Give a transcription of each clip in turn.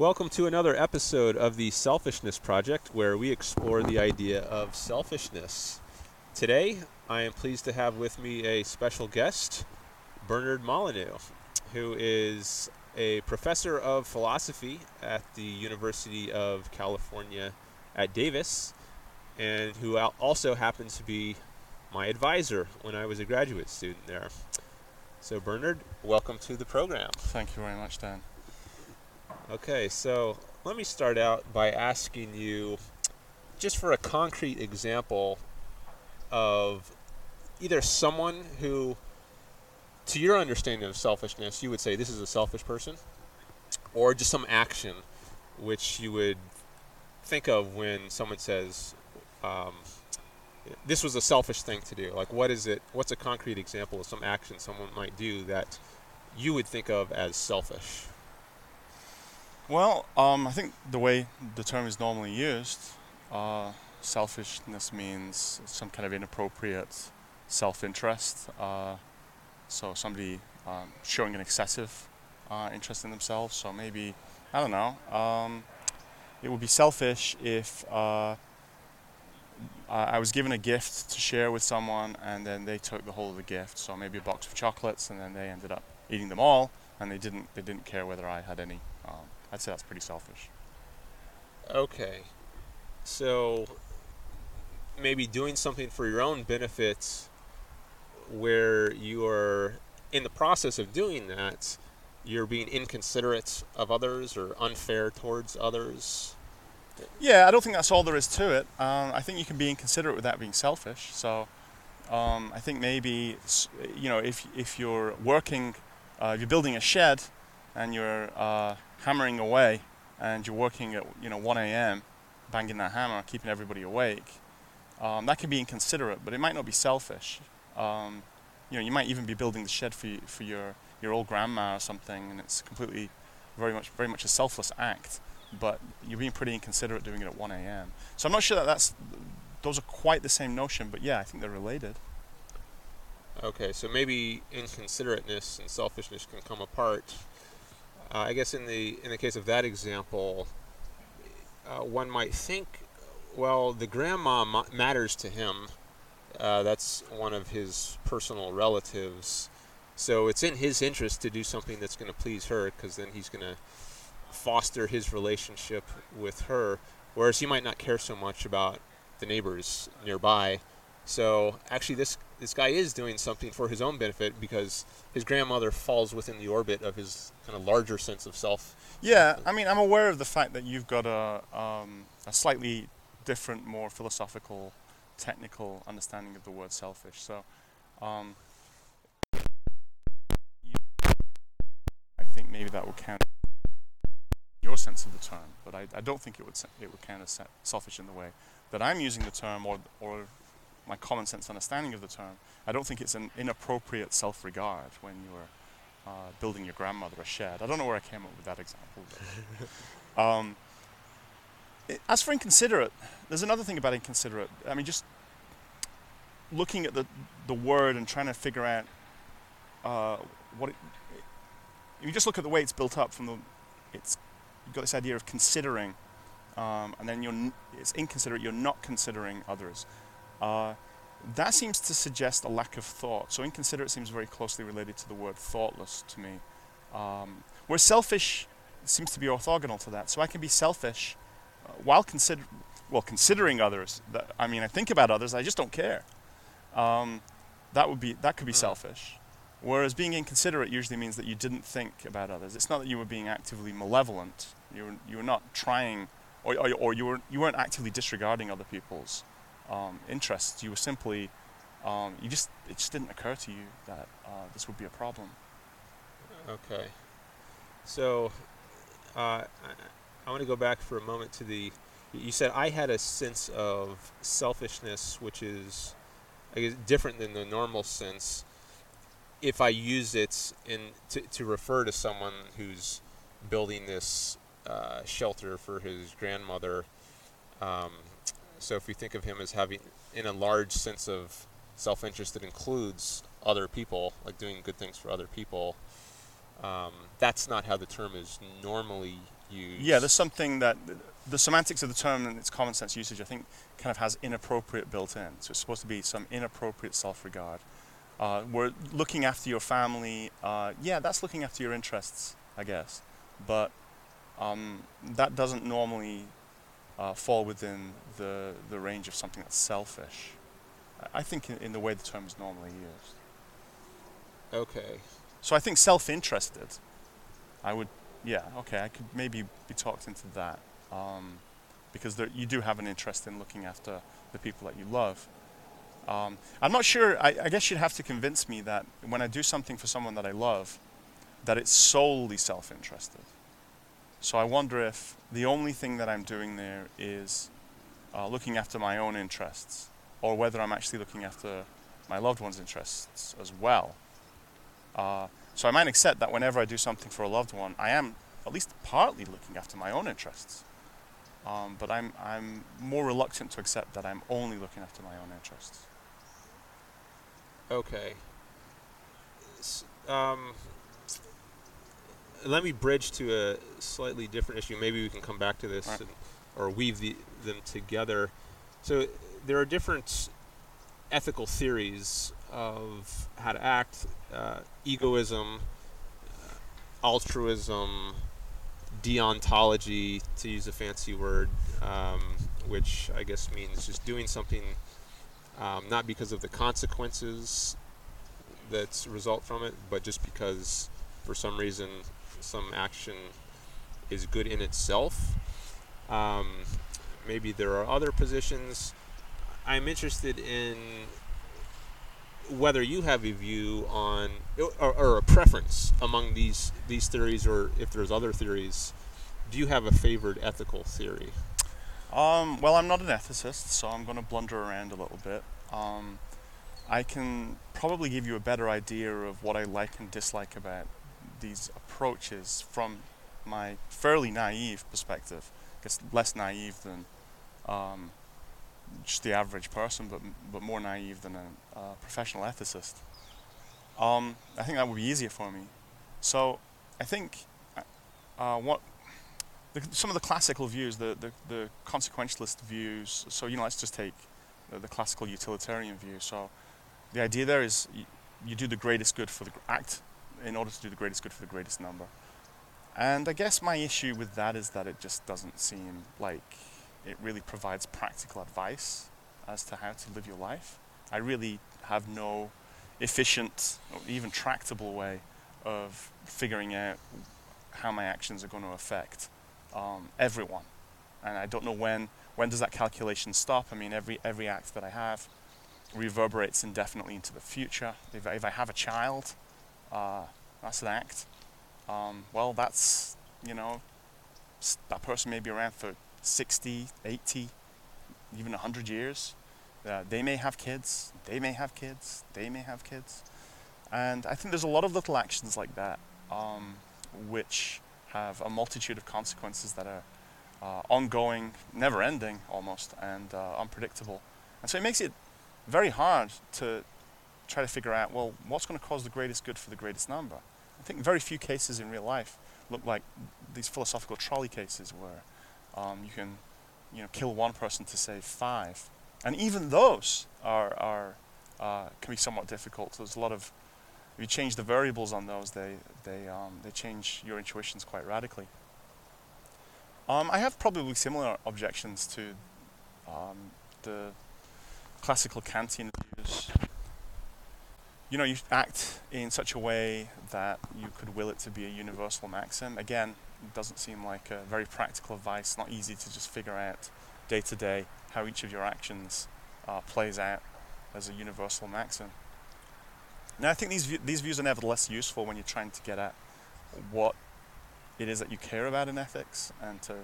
Welcome to another episode of the Selfishness Project, where we explore the idea of selfishness. Today, I am pleased to have with me a special guest, Bernard Molyneux, who is a professor of philosophy at the University of California at Davis, and who also happens to be my advisor when I was a graduate student there. So, Bernard, welcome to the program. Thank you very much, Dan. Okay, so let me start out by asking you, just for a concrete example of either someone who, to your understanding of selfishness, you would say this is a selfish person, or just some action which you would think of when someone says, um, this was a selfish thing to do. Like, what is it? What's a concrete example of some action someone might do that you would think of as selfish? Well, um, I think the way the term is normally used, uh, selfishness means some kind of inappropriate self-interest. Uh, so somebody um, showing an excessive uh, interest in themselves. So maybe I don't know. Um, it would be selfish if uh, I was given a gift to share with someone, and then they took the whole of the gift. So maybe a box of chocolates, and then they ended up eating them all, and they didn't they didn't care whether I had any. Um, I'd say that's pretty selfish. Okay. So maybe doing something for your own benefits where you are in the process of doing that, you're being inconsiderate of others or unfair towards others. Yeah, I don't think that's all there is to it. Um, I think you can be inconsiderate without being selfish. So um, I think maybe you know if if you're working, uh, if you're building a shed, and you're uh, hammering away, and you're working at you know 1 a.m., banging that hammer, keeping everybody awake. Um, that can be inconsiderate, but it might not be selfish. Um, you know, you might even be building the shed for you, for your your old grandma or something, and it's completely, very much very much a selfless act. But you're being pretty inconsiderate doing it at 1 a.m. So I'm not sure that that's those are quite the same notion, but yeah, I think they're related. Okay, so maybe inconsiderateness and selfishness can come apart. Uh, I guess in the in the case of that example, uh, one might think, well, the grandma ma- matters to him. Uh, that's one of his personal relatives, so it's in his interest to do something that's going to please her, because then he's going to foster his relationship with her. Whereas he might not care so much about the neighbors nearby. So actually, this this guy is doing something for his own benefit because his grandmother falls within the orbit of his kind of larger sense of self. Yeah, I mean, I'm aware of the fact that you've got a um, a slightly different, more philosophical, technical understanding of the word selfish. So, um, I think maybe that would count your sense of the term, but I, I don't think it would it would count as selfish in the way that I'm using the term or or my common sense understanding of the term. I don't think it's an inappropriate self-regard when you're uh, building your grandmother a shed. I don't know where I came up with that example. But, um, it, as for inconsiderate, there's another thing about inconsiderate. I mean, just looking at the the word and trying to figure out uh, what it, if you just look at the way it's built up from the it's you've got this idea of considering um, and then you're it's inconsiderate you're not considering others uh, that seems to suggest a lack of thought. So inconsiderate seems very closely related to the word thoughtless to me. Um, where selfish seems to be orthogonal to that. So I can be selfish uh, while consider well considering others. That, I mean, I think about others. I just don't care. Um, that would be that could be mm. selfish. Whereas being inconsiderate usually means that you didn't think about others. It's not that you were being actively malevolent. You were you were not trying, or, or, or you were you weren't actively disregarding other people's um, interests. You were simply, um, you just, it just didn't occur to you that uh, this would be a problem. Okay. So, uh, I, I want to go back for a moment to the. You said I had a sense of selfishness, which is, I guess, different than the normal sense. If I use it in to, to refer to someone who's building this uh, shelter for his grandmother, um, so if we think of him as having, in a large sense of self-interest that includes other people, like doing good things for other people, um, that's not how the term is normally used. Yeah, there's something that the semantics of the term and its common sense usage, I think, kind of has inappropriate built in. So it's supposed to be some inappropriate self-regard. Uh, we're looking after your family. Uh, yeah, that's looking after your interests, I guess. But um, that doesn't normally uh, fall within the the range of something that's selfish. I- think in, in the way the term is normally used. Okay. So I think self-interested. I would, yeah, okay. I could maybe be talked into that, um, because there, you do have an interest in looking after the people that you love. Um, I'm not sure. I, I guess you'd have to convince me that when I do something for someone that I love, that it's solely self-interested. So I wonder if the only thing that I'm doing there is uh, looking after my own interests, or whether I'm actually looking after my loved one's interests as well. Uh, so I might accept that whenever I do something for a loved one, I am at least partly looking after my own interests. Um, but I'm I'm more reluctant to accept that I'm only looking after my own interests. Okay. Um, let me bridge to a slightly different issue. Maybe we can come back to this Right. and, or weave the, them together. So there are different ethical theories of how to act: uh, egoism, uh, altruism, deontology, to use a fancy word, um, which I guess means just doing something um, not because of the consequences that result from it, but just because for some reason some action is good in itself. Um, maybe there are other positions. I'm interested in whether you have a view on or, or a preference among these these theories, or if there's other theories. Do you have a favored ethical theory? Um, well, I'm not an ethicist, so I'm going to blunder around a little bit. Um, I can probably give you a better idea of what I like and dislike about these approaches from my fairly naive perspective. I guess less naive than um, just the average person, but but more naive than a uh, professional ethicist. Um, I think that would be easier for me. So I think uh, what the, some of the classical views, the, the, the consequentialist views. So you know, let's just take the, the classical utilitarian view. So the idea there is you do the greatest good for the act in order to do the greatest good for the greatest number. And I guess my issue with that is that it just doesn't seem like it really provides practical advice as to how to live your life. I really have no efficient or even tractable way of figuring out how my actions are going to affect um, everyone. And I don't know when when does that calculation stop. I mean, every every act that I have reverberates indefinitely into the future. If if I have a child, uh, that's an act. Um, well, that's you know that person may be around for 60, 80, even 100 years. Uh, they may have kids. They may have kids. They may have kids. And I think there's a lot of little actions like that, um, which have a multitude of consequences that are uh, ongoing, never ending almost, and uh, unpredictable. And so it makes it very hard to try to figure out, well, what's going to cause the greatest good for the greatest number? I think very few cases in real life look like these philosophical trolley cases where um, you can, you know, kill one person to save five. And even those are, are uh, can be somewhat difficult. So there's a lot of if you change the variables on those, they they um, they change your intuitions quite radically. Um, I have probably similar objections to um, the classical Kantian views. You know, you act in such a way that you could will it to be a universal maxim. Again, it doesn't seem like a very practical advice. Not easy to just figure out day to day how each of your actions uh, plays out as a universal maxim. Now, I think these these views are nevertheless useful when you're trying to get at what it is that you care about in ethics and to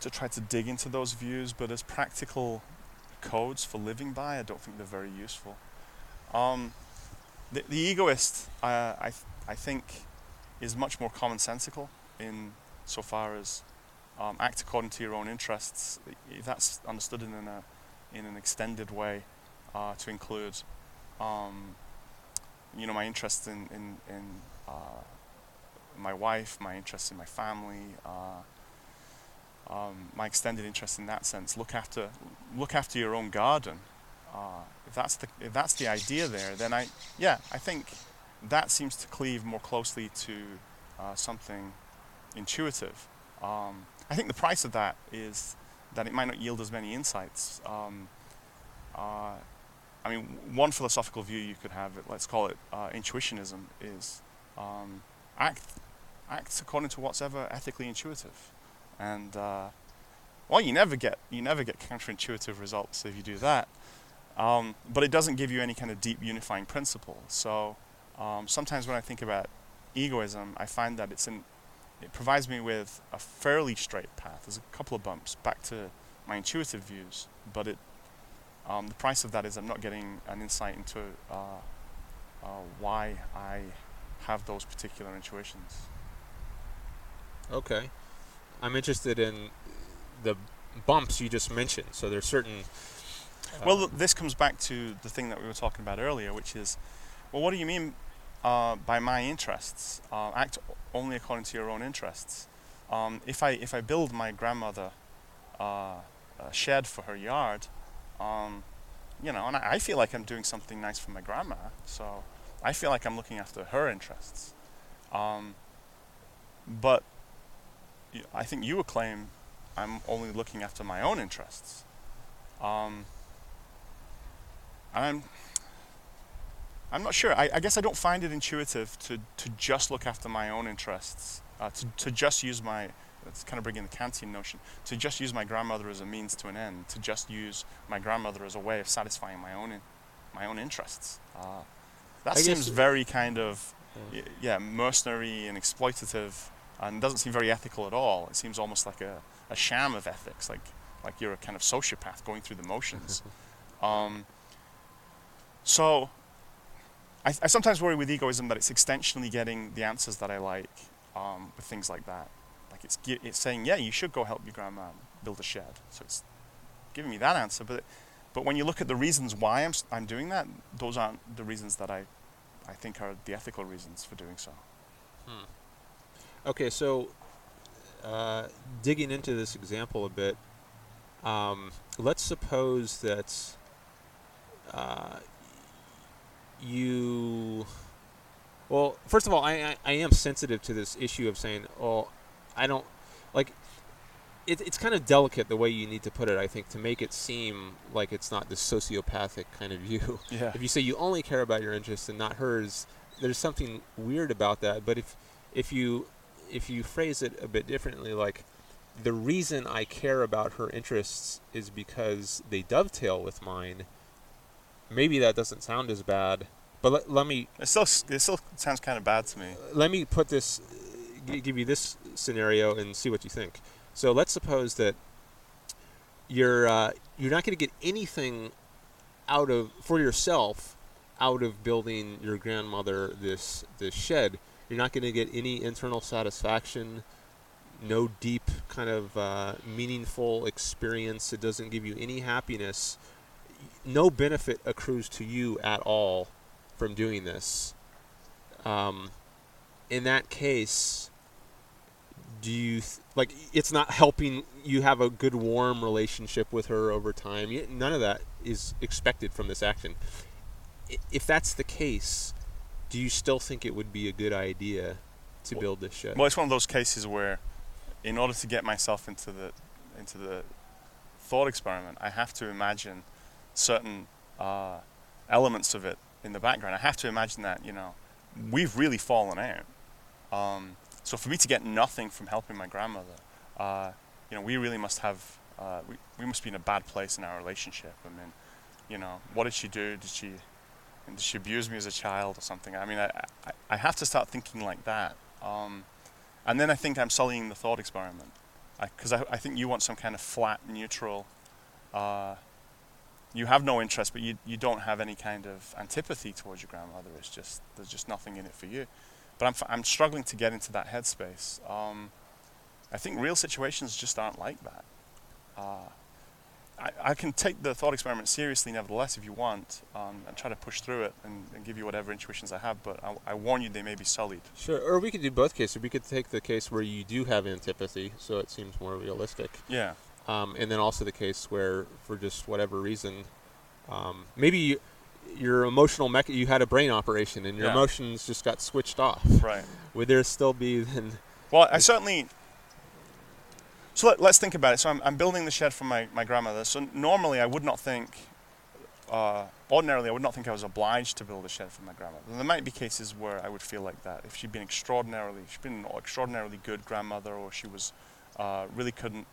to try to dig into those views. But as practical codes for living by, I don't think they're very useful. Um, the, the egoist, uh, I I think, is much more commonsensical in so far as um, act according to your own interests. If that's understood in a in an extended way, uh, to include, um, you know, my interest in in, in uh, my wife, my interest in my family, uh, um, my extended interest in that sense. Look after, look after your own garden. Uh, if that's the if that's the idea there, then I yeah I think that seems to cleave more closely to uh, something intuitive. Um, I think the price of that is that it might not yield as many insights. Um, uh, I mean, one philosophical view you could have, let's call it uh, intuitionism, is um, act act according to what's ever ethically intuitive, and uh, well, you never get you never get counterintuitive results if you do that. Um, but it doesn't give you any kind of deep unifying principle. So um, sometimes when I think about egoism, I find that it's an it provides me with a fairly straight path. There's a couple of bumps back to my intuitive views, but it um, the price of that is I'm not getting an insight into uh, uh, why I have those particular intuitions. Okay, I'm interested in the bumps you just mentioned. So there's certain. Well, this comes back to the thing that we were talking about earlier, which is, well, what do you mean uh, by my interests? Uh, act only according to your own interests. Um, if I if I build my grandmother uh, a shed for her yard, um, you know, and I, I feel like I'm doing something nice for my grandma, so I feel like I'm looking after her interests. Um, but I think you would claim I'm only looking after my own interests. Um, I'm I'm not sure. I, I, guess I don't find it intuitive to, to just look after my own interests, uh, to, to just use my, it's kind of bringing the Kantian notion, to just use my grandmother as a means to an end, to just use my grandmother as a way of satisfying my own, in, my own interests. Uh, that I seems very kind of, yeah. yeah, mercenary and exploitative, and doesn't seem very ethical at all. It seems almost like a, a sham of ethics, like like you're a kind of sociopath going through the motions. um, so I, I, sometimes worry with egoism that it's extensionally getting the answers that I like um, with things like that. Like it's it's saying, yeah, you should go help your grandma build a shed. So it's giving me that answer. But but when you look at the reasons why I'm I'm doing that, those aren't the reasons that I I think are the ethical reasons for doing so. Hmm. Okay, so uh, digging into this example a bit, um, let's suppose that uh, you well first of all I, I, I am sensitive to this issue of saying oh i don't like it, it's kind of delicate the way you need to put it i think to make it seem like it's not this sociopathic kind of view yeah. if you say you only care about your interests and not hers there's something weird about that but if if you if you phrase it a bit differently like the reason i care about her interests is because they dovetail with mine maybe that doesn't sound as bad. But let, let me. It still it still sounds kind of bad to me. Let me put this, give you this scenario and see what you think. So let's suppose that you're uh, you're not going to get anything out of for yourself out of building your grandmother this this shed. You're not going to get any internal satisfaction, no deep kind of uh, meaningful experience. It doesn't give you any happiness no benefit accrues to you at all from doing this. Um, in that case, do you th- like it's not helping you have a good warm relationship with her over time? None of that is expected from this action. If that's the case, do you still think it would be a good idea to well, build this shed? Well, it's one of those cases where, in order to get myself into the into the thought experiment, I have to imagine certain uh, elements of it in the background. I have to imagine that you know we've really fallen out. Um, so for me to get nothing from helping my grandmother, uh, you know, we really must have uh, we we must be in a bad place in our relationship. I mean, you know, what did she do? Did she did she abuse me as a child or something? I mean, I I, I have to start thinking like that. Um, and then I think I'm sullying the thought experiment because I, I, I, think you want some kind of flat, neutral uh, you have no interest, but you, you don't have any kind of antipathy towards your grandmother. It's just there's just nothing in it for you. But I'm I'm struggling to get into that headspace. Um, I think real situations just aren't like that. Uh, I, I can take the thought experiment seriously, nevertheless, if you want, um, and try to push through it and, and give you whatever intuitions I have. But I, I warn you, they may be sullied. Sure. Or we could do both cases. We could take the case where you do have antipathy, so it seems more realistic. Yeah. Um, and then also the case where, for just whatever reason, um, maybe you, your emotional mecha- you had a brain operation and your Yeah. emotions just got switched off. Right. Would there still be then? Well, I certainly. So let, let's think about it. So I'm, I'm building the shed for my, my grandmother. So normally I would not think, uh, ordinarily I would not think I was obliged to build a shed for my grandmother. There might be cases where I would feel like that. If she'd been extraordinarily, she'd been an extraordinarily good grandmother, or she was uh, really couldn't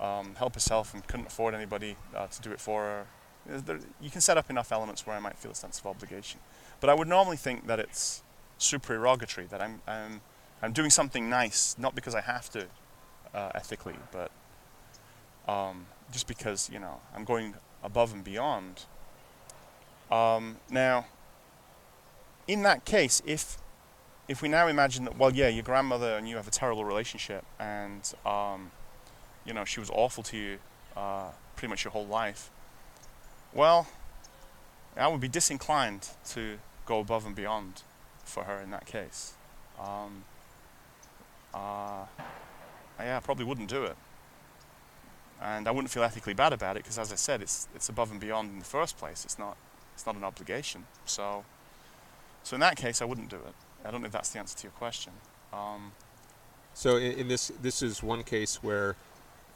um, help herself and couldn't afford anybody uh, to do it for her. There, you can set up enough elements where I might feel a sense of obligation. But I would normally think that it's supererogatory, that I'm, I'm, I'm doing something nice, not because I have to uh, ethically, but um, just because, you know, I'm going above and beyond. Um, now, in that case, if if we now imagine that, well, yeah, your grandmother and you have a terrible relationship, and um, you know she was awful to you uh, pretty much your whole life, well, I would be disinclined to go above and beyond for her in that case. Um, uh, yeah, I probably wouldn't do it, and I wouldn't feel ethically bad about it because, as I said, it's it's above and beyond in the first place. It's not it's not an obligation. So, so in that case, I wouldn't do it. I don't know if that's the answer to your question. Um, So in, in this this is one case where,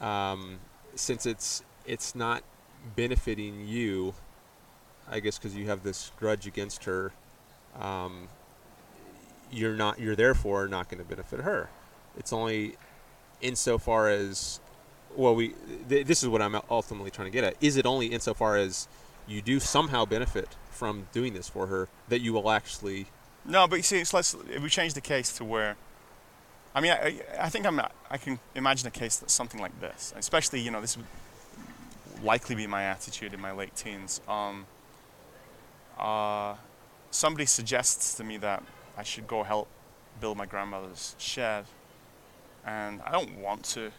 um, since it's it's not benefiting you, I guess because you have this grudge against her, um, you're not you're therefore not going to benefit her. It's only insofar as well we th- this is what I'm ultimately trying to get at. Is it only insofar as you do somehow benefit from doing this for her that you will actually No, but you see, it's let's if we change the case to where, I mean, I, I think I'm I can imagine a case that's something like this. Especially, you know, this would likely be my attitude in my late teens. Um, uh, somebody suggests to me that I should go help build my grandmother's shed, and I don't want to.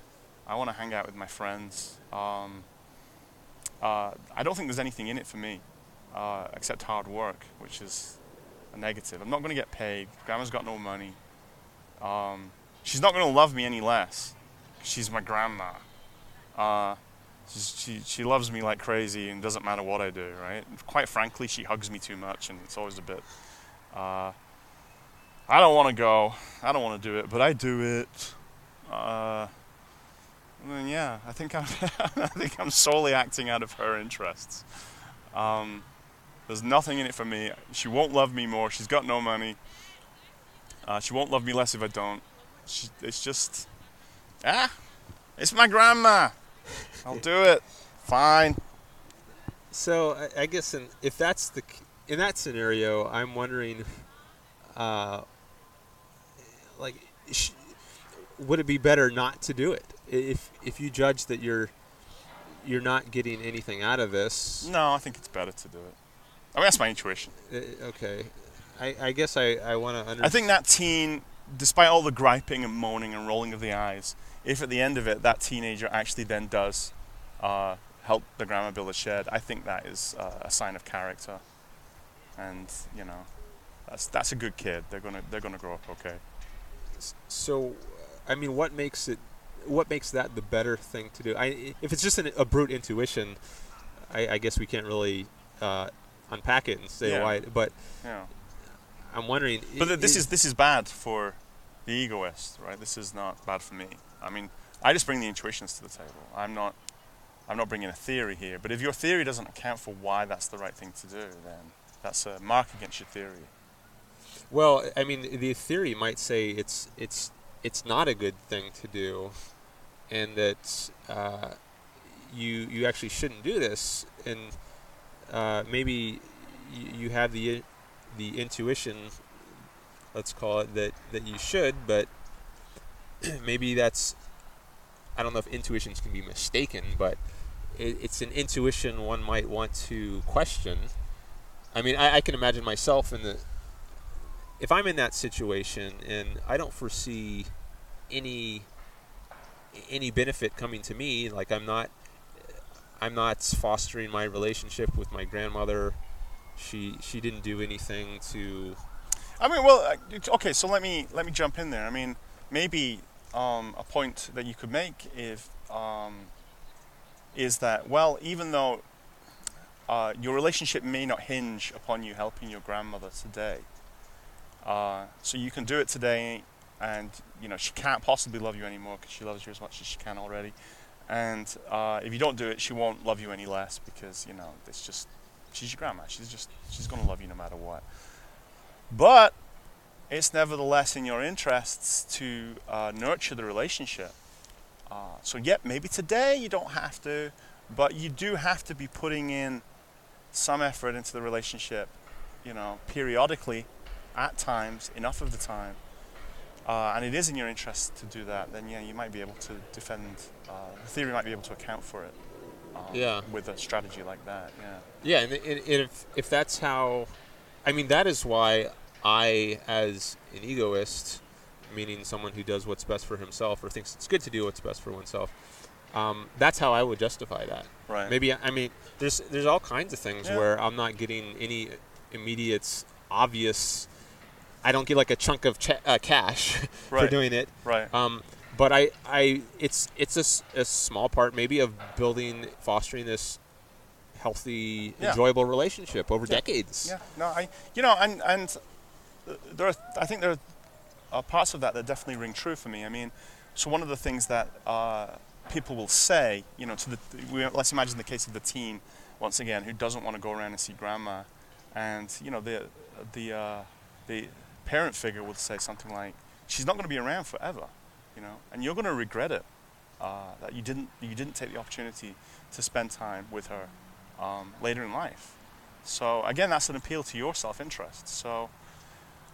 I want to hang out with my friends. Um, uh, I don't think there's anything in it for me, uh, except hard work, which is a negative. I'm not going to get paid. Grandma's got no money. Um, she's not going to love me any less. She's my grandma. Uh, she she loves me like crazy and doesn't matter what I do. Right? Quite frankly, she hugs me too much, and it's always a bit. Uh, I don't want to go. I don't want to do it, but I do it. Uh, then yeah, I think I'm I think I'm solely acting out of her interests. Um, there's nothing in it for me. She won't love me more. She's got no money. Uh, she won't love me less if I don't. She, it's just, ah, it's my grandma. I'll do it. Fine. So I, I guess in, if that's the in that scenario, I'm wondering, uh, like, sh- would it be better not to do it if if you judge that you're you're not getting anything out of this? No, I think it's better to do it. I mean, that's my intuition. Uh, okay, I, I guess I, I want to understand. I think that teen, despite all the griping and moaning and rolling of the eyes, if at the end of it that teenager actually then does uh, help the grandma build a shed, I think that is uh, a sign of character. And you know, that's that's a good kid. They're gonna they're gonna grow up okay. So, I mean, what makes it? What makes that the better thing to do? I, if it's just an, a brute intuition, I, I guess we can't really uh, unpack it and say Yeah. why. But Yeah. I'm wondering. But i- this is this is bad for the egoist, right? This is not bad for me. I mean, I just bring the intuitions to the table. I'm not I'm not bringing a theory here. But if your theory doesn't account for why that's the right thing to do, then that's a mark against your theory. Well, I mean, the theory might say it's it's it's not a good thing to do, and that uh, you you actually shouldn't do this, and uh, maybe you, you have the the intuition, let's call it that that you should, but maybe that's I don't know if intuitions can be mistaken, but it, it's an intuition one might want to question. I mean, I, I can imagine myself in the if I'm in that situation and I don't foresee any any benefit coming to me, like I'm not I'm not fostering my relationship with my grandmother. She she didn't do anything to. I mean, well, okay. So let me let me jump in there. I mean, maybe um, a point that you could make if um, is that well, even though uh, your relationship may not hinge upon you helping your grandmother today, uh, so you can do it today, and you know she can't possibly love you anymore because she loves you as much as she can already. And uh, if you don't do it, she won't love you any less because you know it's just she's your grandma. She's just she's gonna love you no matter what. But it's nevertheless in your interests to uh, nurture the relationship. Uh, so, yep, maybe today you don't have to, but you do have to be putting in some effort into the relationship, you know, periodically, at times, enough of the time. Uh, and it is in your interest to do that, then yeah, you might be able to defend. Uh, the theory might be able to account for it. Um, Yeah. With a strategy like that, yeah. Yeah, and, and, and if if that's how, I mean, that is why I, as an egoist, meaning someone who does what's best for himself or thinks it's good to do what's best for oneself, um, that's how I would justify that. Right. Maybe I mean, there's there's all kinds of things Yeah. where I'm not getting any immediate, obvious. I don't get like a chunk of cha- uh, cash for doing it. Right. Um, but I, I, it's it's a, a small part maybe of building, fostering this healthy, Yeah. enjoyable relationship over Yeah. decades. Yeah, no, I, you know, and and there are, I think there are parts of that that definitely ring true for me. I mean, so one of the things that uh, people will say, you know, to the, we, let's imagine the case of the teen, once again, who doesn't want to go around and see grandma, and you know, the the uh, the parent figure would say something like, "She's not going to be around forever," you know, and you're going to regret it uh, that you didn't you didn't take the opportunity to spend time with her um, later in life. So again, that's an appeal to your self-interest. So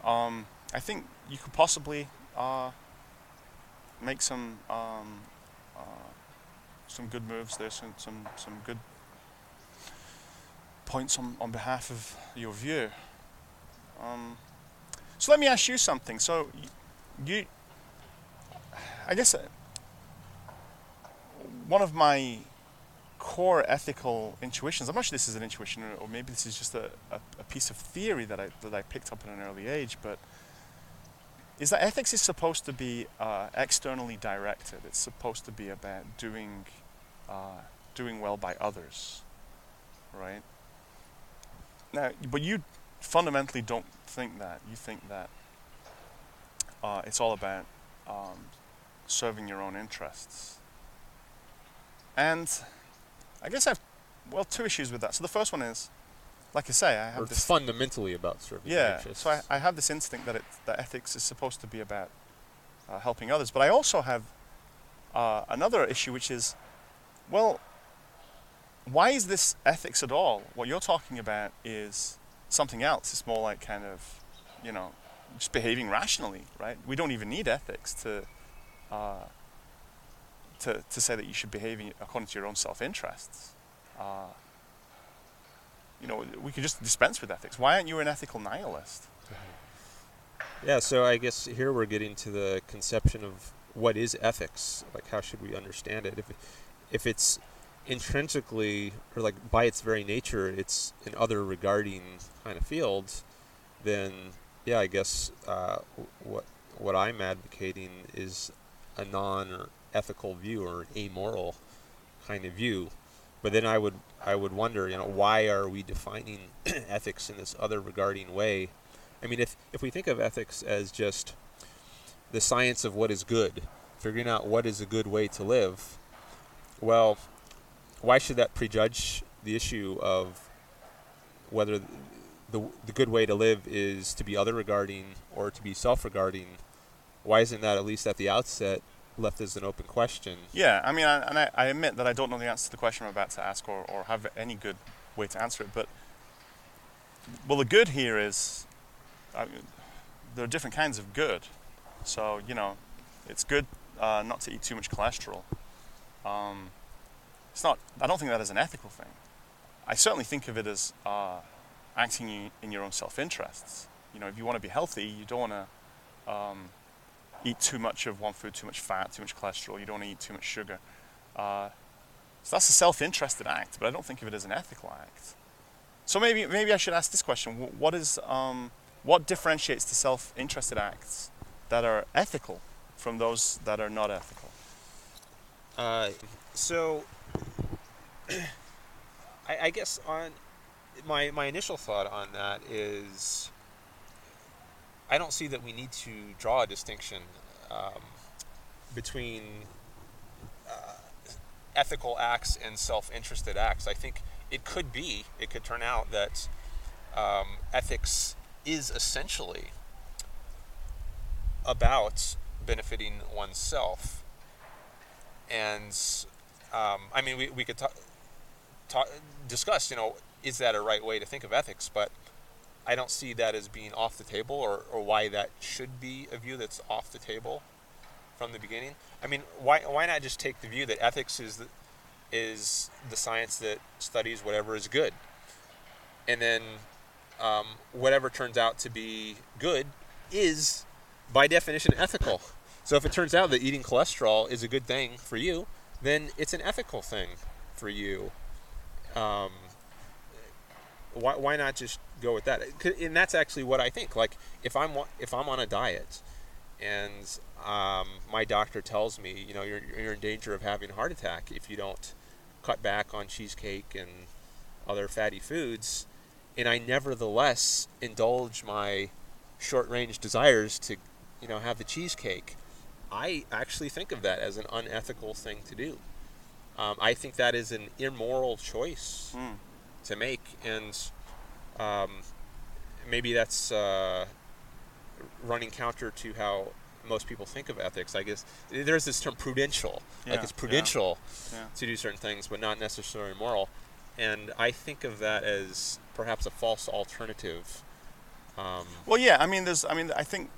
um, I think you could possibly uh, make some um, uh, some good moves there, some some some good points on, on behalf of your view. Um, so let me ask you something. So you, I guess, uh, one of my core ethical intuitions. I'm not sure this is an intuition, or, maybe this is just a, a, a piece of theory that I that I picked up at an early age. But is that ethics is supposed to be uh, externally directed. It's supposed to be about doing uh, doing well by others, right? Now, but you fundamentally don't think that. You think that uh, it's all about um, serving your own interests. And I guess I've well two issues with that. So the first one is, like I say, I Or have this fundamentally about serving your yeah. So I, I have this instinct that it that ethics is supposed to be about uh, helping others, but I also have uh, another issue, which is, well, why is this ethics at all? What you're talking about is something else. It's more like kind of, you know, just behaving rationally, right? We don't even need ethics to. Uh, to, to say that you should behave in- according to your own self-interests. Uh, you know, we could just dispense with ethics. Why aren't you an ethical nihilist? Yeah, so I guess here we're getting to the conception of what is ethics. Like, how should we understand it? If, if it's intrinsically, or like by its very nature, it's an other regarding kind of field, then yeah, I guess uh, what what I'm advocating is a non ethical view or an amoral kind of view. But then I would I would wonder, you know, why are we defining ethics in this other regarding way? I mean, if if we think of ethics as just the science of what is good, figuring out what is a good way to live, well, why should that prejudge the issue of whether the the good way to live is to be other regarding or to be self regarding? Why isn't that at least at the outset left as an open question? Yeah, I mean, I, and I, I admit that I don't know the answer to the question I'm about to ask or, or have any good way to answer it, but, well, the good here is I there are different kinds of good. So, you know, it's good uh, not to eat too much cholesterol. Um, it's not, I don't think that is an ethical thing. I certainly think of it as uh, acting in- your own self interests. You know, if you want to be healthy, you don't want to um, eat too much of one food, too much fat, too much cholesterol. You don't want to eat too much sugar. Uh, So that's a self-interested act, but I don't think of it as an ethical act. So maybe maybe I should ask this question: What is um, what differentiates the self-interested acts that are ethical from those that are not ethical? Uh, so, I, I guess on my my initial thought on that is, I don't see that we need to draw a distinction um, between uh, ethical acts and self-interested acts. I think it could be, it could turn out that um, ethics is essentially about benefiting oneself and um, I mean, we, we could talk, talk, discuss, you know, is that a right way to think of ethics? But I don't see that as being off the table, or, or why that should be a view that's off the table from the beginning. I mean, why why not just take the view that ethics is the, is the science that studies whatever is good, and then um, whatever turns out to be good is by definition ethical. So if it turns out that eating cholesterol is a good thing for you, then it's an ethical thing for you. Um, why, why not just go with that? And that's actually what I think. Like if I'm if I'm on a diet, and um, my doctor tells me, you know, you're you're in danger of having a heart attack if you don't cut back on cheesecake and other fatty foods, and I nevertheless indulge my short range desires to, you know, have the cheesecake I actually think of that as an unethical thing to do. Um, I think that is an immoral choice Mm. To make, and um, maybe that's uh, running counter to how most people think of ethics. I guess there's this term prudential, like Yeah, it's yeah. prudential Yeah. to do certain things, but not necessarily moral. And I think of that as perhaps a false alternative. Um, Well, yeah. I mean, there's. I mean, I think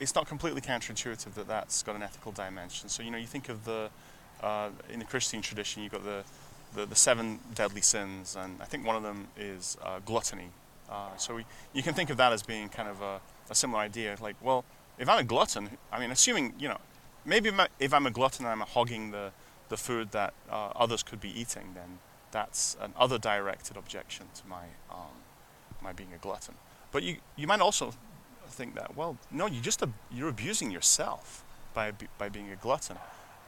it's not completely counterintuitive that that's got an ethical dimension. So you know, you think of the uh, in the Christian tradition, you've got the, the the seven deadly sins, and I think one of them is uh, gluttony. Uh, so we, you can think of that as being kind of a, a similar idea. Like, well, if I'm a glutton, I mean, assuming you know, maybe if I'm- a glutton and I'm hogging the the food that uh, others could be eating, then that's an other directed objection to my um, my being a glutton. But you you might also think that well, no, you just you're abusing yourself by by being a glutton.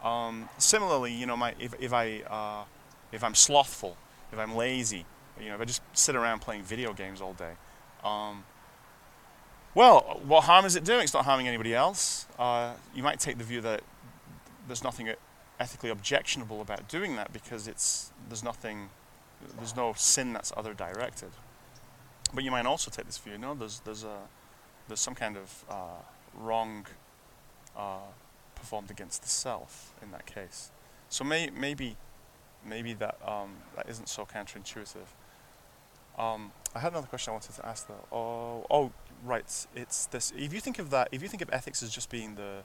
Um, similarly, you know, my if if I uh, if I'm slothful, if I'm lazy, you know, if I just sit around playing video games all day, um, well, what harm is it doing? It's not harming anybody else. Uh, you might take the view that there's nothing ethically objectionable about doing that because it's there's nothing, there's no sin that's other directed. But you might also take this view. No, there's there's a there's some kind of uh, wrong uh, performed against the self in that case. So may, maybe maybe that um, that isn't so counterintuitive. Um, I had another question I wanted to ask though. Oh, oh, right. It's this. If you think of that, if you think of ethics as just being the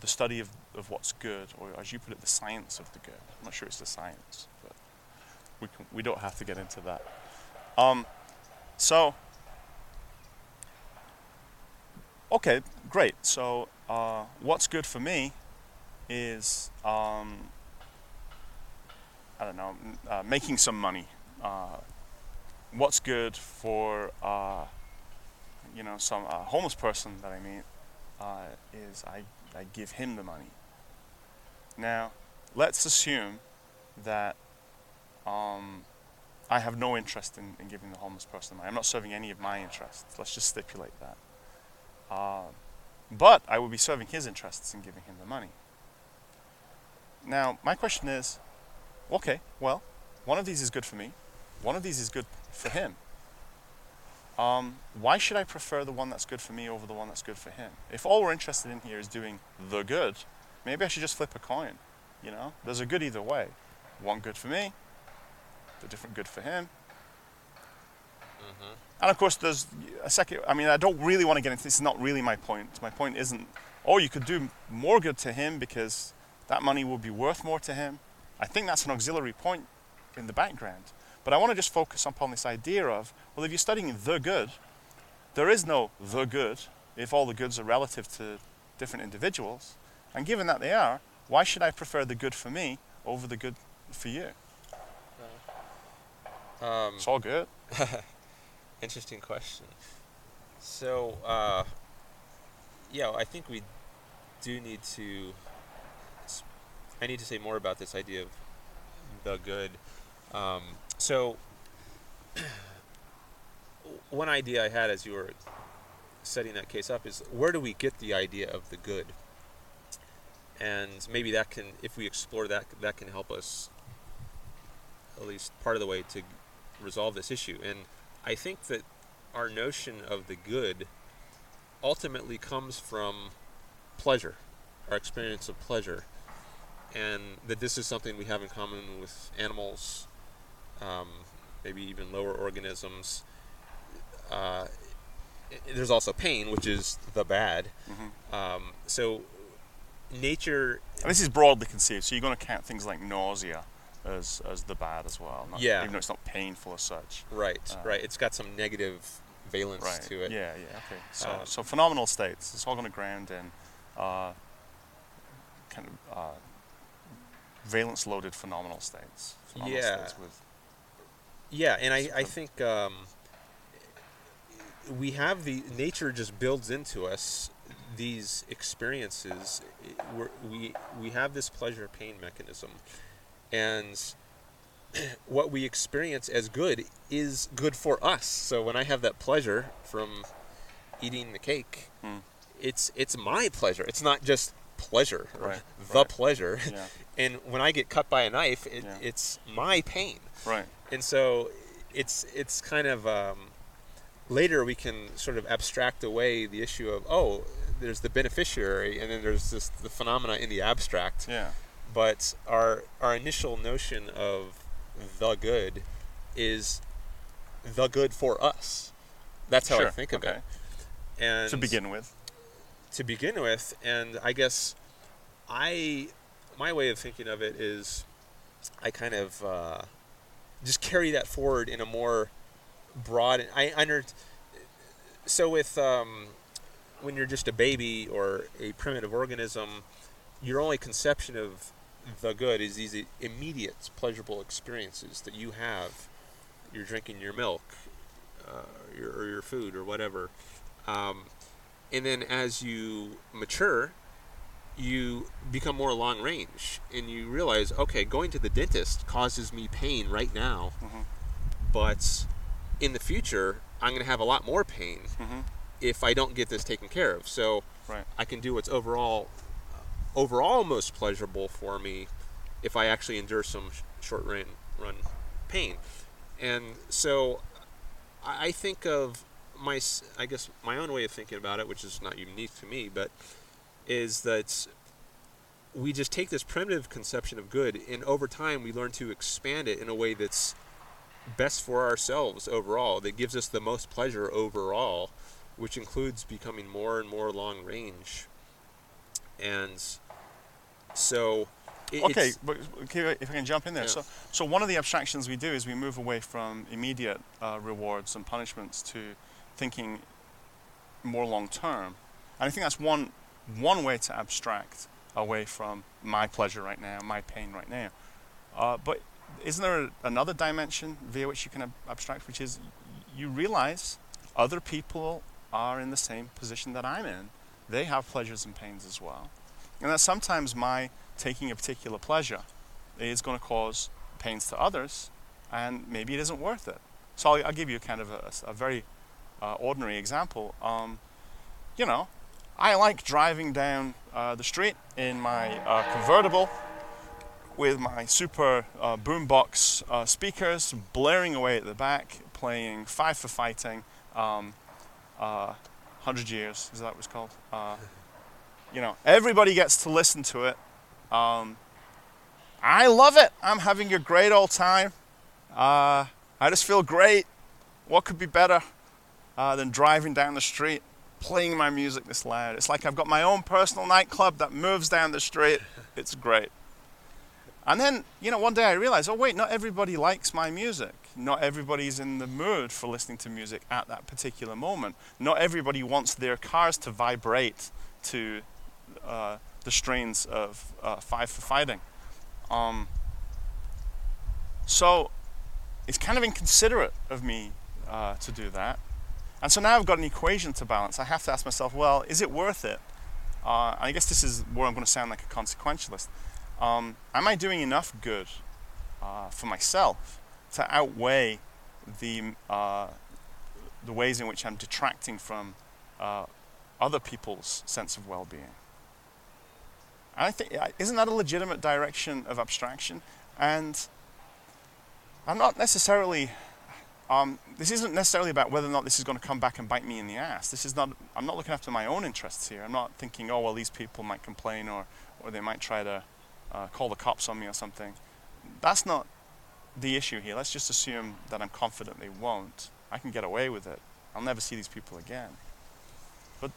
the study of, of what's good, or as you put it, the science of the good. I'm not sure it's the science, but we can, we don't have to get into that. Um, so, okay, great. So, uh, what's good for me is um, I don't know, uh, making some money. Uh, what's good for uh, you know some uh, homeless person that I meet uh, is I I give him the money. Now, let's assume that um, I have no interest in, in giving the homeless person money. I'm not serving any of my interests. Let's just stipulate that. Uh, but I will be serving his interests in giving him the money. Now, my question is okay, well, one of these is good for me, one of these is good for him. Um, why should I prefer the one that's good for me over the one that's good for him? If all we're interested in here is doing the good, maybe I should just flip a coin. You know, there's a good either way. One good for me, the different good for him. And of course, there's a second. I mean, I don't really want to get into this. Is not really my point. My point isn't, oh, you could do more good to him because that money will be worth more to him. I think that's an auxiliary point in the background. But I want to just focus upon this idea of, well, if you're studying the good, there is no the good if all the goods are relative to different individuals. And given that they are, why should I prefer the good for me over the good for you? Um, It's all good. interesting question. So, uh, yeah, I think we do need to. I need to say more about this idea of the good. Um, so, one idea I had as you were setting that case up is where do we get the idea of the good? And maybe that can, if we explore that, that can help us at least part of the way to resolve this issue. And I think that our notion of the good ultimately comes from pleasure, our experience of pleasure, and that this is something we have in common with animals, um, maybe even lower organisms. Uh, there's also pain, which is the bad. hmm Um, so, nature And this is broadly conceived, so you're going to count things like nausea as, as the bad as well. Not, Yeah. Even though it's not painful as such. Right, Uh, right. It's got some negative valence Right. to it. Yeah, yeah, okay. So, Um, so phenomenal states, it's all going to ground in uh, kind of uh, valence loaded phenomenal states. Phenomenal Yeah. states with, Yeah, and I, I think um, we have the nature just builds into us these experiences. We're, we we have this pleasure pain mechanism, and what we experience as good is good for us. So when I have that pleasure from eating the cake, Hmm. it's it's my pleasure. It's not just pleasure, Right, the right. pleasure. yeah, And when I get cut by a knife, it, Yeah. it's my pain right. and so it's it's kind of um, later we can sort of abstract away the issue of oh there's the beneficiary and then there's this the phenomena in the abstract Yeah, but our our initial notion of the good is the good for us that's how sure. I think of okay. it and To begin with. To begin with and i guess i my way of thinking of it is i kind of uh, just carry that forward in a more broad i under so with um, when you're just a baby or a primitive organism your only conception of the good is these immediate pleasurable experiences that you have. You're drinking your milk uh, your, or your food or whatever. Um, and then as you mature you become more long range and you realize okay going to the dentist causes me pain right now Mhm. but in the future i'm going to have a lot more pain hmm if i don't get this taken care of so Right. i can do what's overall overall most pleasurable for me if i actually endure some sh- short run run pain and so I think of my, I guess my own way of thinking about it, which is not unique to me, but is that we just take this primitive conception of good, and over time we learn to expand it in a way that's best for ourselves overall, that gives us the most pleasure overall, which includes becoming more and more long range. And so, it, Okay, but okay, if I can jump in there. Yeah. So, so one of the abstractions we do is we move away from immediate uh, rewards and punishments to thinking more long term, and I think that's one one way to abstract away from my pleasure right now, my pain right now. Uh, but isn't there another dimension via which you can ab- abstract, which is you realize other people are in the same position that I'm in. They have pleasures and pains as well, and that sometimes my taking a particular pleasure is going to cause pains to others, and maybe it isn't worth it. So I'll, I'll give you kind of a, a very uh, ordinary example. Um, you know, I like driving down uh, the street in my uh, convertible with my super uh, boombox uh, speakers blaring away at the back, playing Five for Fighting, um, uh, 100 Years, is that what it's called? Uh, you know, everybody gets to listen to it. Um, I love it. I'm having a great old time. Uh, I just feel great. What could be better uh, than driving down the street, playing my music this loud? It's like I've got my own personal nightclub that moves down the street. It's great. And then, you know, one day I realized, oh, wait, not everybody likes my music. Not everybody's in the mood for listening to music at that particular moment. Not everybody wants their cars to vibrate to uh, the strains of uh, Five for Fighting. Um, So it's kind of inconsiderate of me uh, to do that. And so now I've got an equation to balance. I have to ask myself, well, is it worth it? Uh, I guess this is where I'm going to sound like a consequentialist. Um, am I doing enough good uh, for myself to outweigh the uh, the ways in which I'm detracting from uh, other people's sense of well-being? I think isn't that a legitimate direction of abstraction? And I'm not necessarily. Um, this isn't necessarily about whether or not this is going to come back and bite me in the ass. This is not. I'm not looking after my own interests here. I'm not thinking, oh well, these people might complain or, or they might try to uh, call the cops on me or something. That's not the issue here. Let's just assume that I'm confident they won't. I can get away with it. I'll never see these people again. But,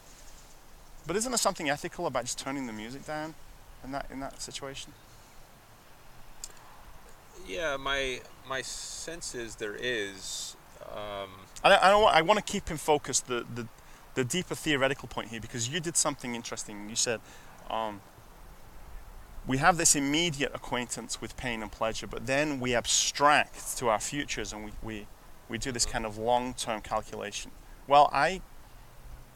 but isn't there something ethical about just turning the music down in that in that situation? Yeah, my my sense is there is. Um, I, I, don't want, I want to keep in focus the, the the deeper theoretical point here because you did something interesting. You said um, we have this immediate acquaintance with pain and pleasure, but then we abstract to our futures and we, we, we do this kind of long term calculation. Well, I,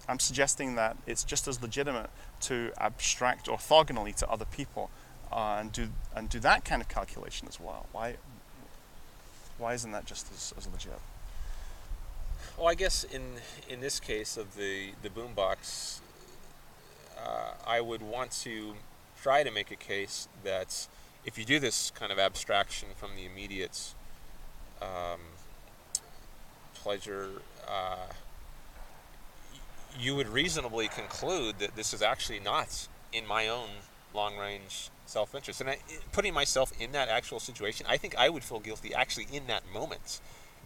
I'm suggesting that it's just as legitimate to abstract orthogonally to other people uh, and, do, and do that kind of calculation as well. Why, why isn't that just as, as legit? Well, I guess in in this case of the the boombox, uh, I would want to try to make a case that if you do this kind of abstraction from the immediate um, pleasure, uh, you would reasonably conclude that this is actually not in my own long range self interest. And I, putting myself in that actual situation, I think I would feel guilty actually in that moment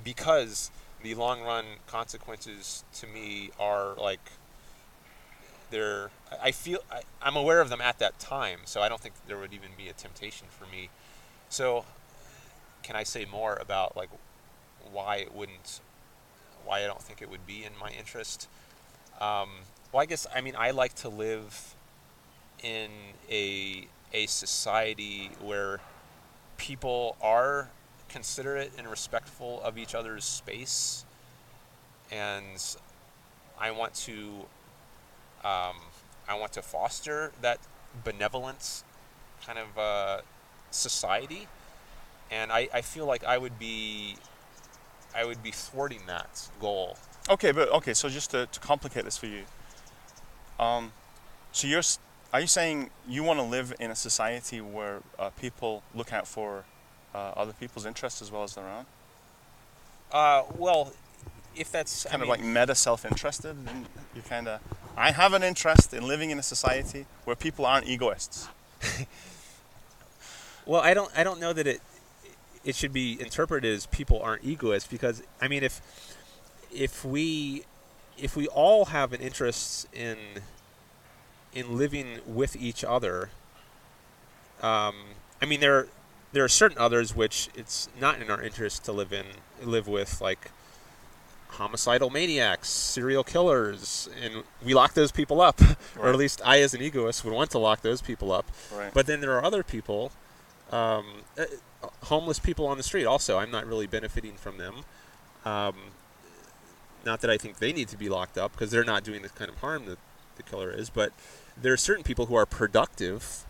because the long run consequences to me are like they're I feel I, I'm aware of them at that time, so I don't think there would even be a temptation for me. So, can I say more about like why it wouldn't, why I don't think it would be in my interest? Um, well, I guess I mean I like to live in a a society where people are considerate and respectful of each other's space, and I want to um, I want to foster that benevolence kind of uh, society, and I, I feel like I would be I would be thwarting that goal. Okay, but okay, so just to, to complicate this for you, um, so you're are you saying you want to live in a society where uh, people look out for uh, other people's interests as well as their own? Uh, well, if that's kind I of mean, like meta self-interested, you kind of I have an interest in living in a society where people aren't egoists. well, I don't I don't know that it it should be interpreted as people aren't egoists because I mean if if we if we all have an interest in in living with each other, um, I mean there there are certain others which it's not in our interest to live in live with like homicidal maniacs, serial killers, and we lock those people up. Right. or at least I, as an egoist, would want to lock those people up. Right. But then there are other people, um, uh, homeless people on the street. Also, I'm not really benefiting from them. Um, not that I think they need to be locked up because they're not doing the kind of harm that the killer is, but there are certain people who are productive.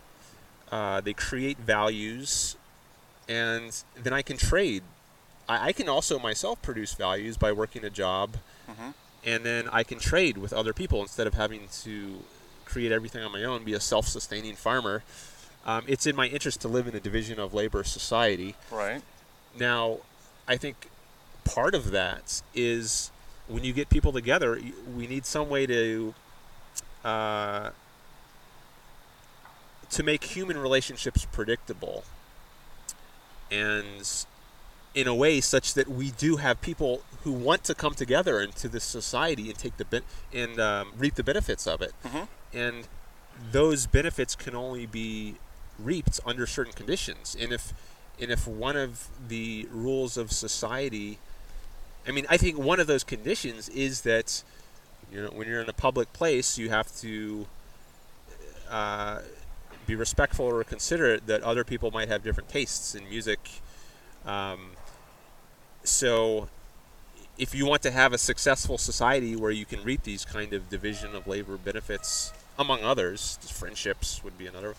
Uh, they create values, and then I can trade I, I can also myself produce values by working a job, mm-hmm. and then I can trade with other people instead of having to create everything on my own, be a self-sustaining farmer. Um, it's in my interest to live in a division of labor society. Right. Now, I think part of that is when you get people together, we need some way to uh, to make human relationships predictable. And in a way such that we do have people who want to come together into this society and take the ben- and um, reap the benefits of it. Mm-hmm. And those benefits can only be reaped under certain conditions. And if and if one of the rules of society, I mean, I think one of those conditions is that you know when you're in a public place, you have to. Uh, be respectful or considerate that other people might have different tastes in music, Um, so, if you want to have a successful society where you can reap these kind of division of labor benefits, among others, friendships would be another.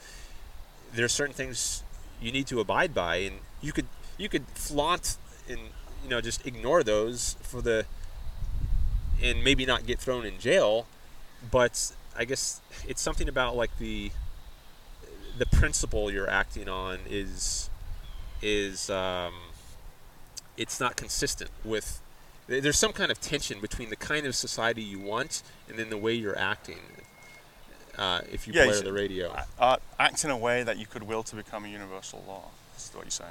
There are certain things you need to abide by, and you could you could flaunt and you know just ignore those for the and maybe not get thrown in jail, but I guess it's something about like the the principle you're acting on is is um, it's not consistent with there's some kind of tension between the kind of society you want and then the way you're acting uh, if you Yeah, should- the radio Uh, act in a way that you could will to become a universal law. That's what you're saying.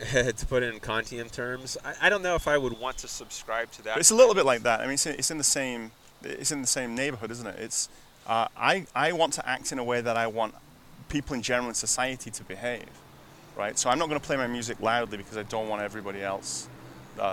to put it in Kantian terms I, I don't know if I would want to subscribe to that But it's a little bit like that. I mean, it's in, it's in the same it's in the same neighborhood, isn't it? It's uh, I I want to act in a way that I want people in general in society to behave, right? So I'm not going to play my music loudly because I don't want everybody else.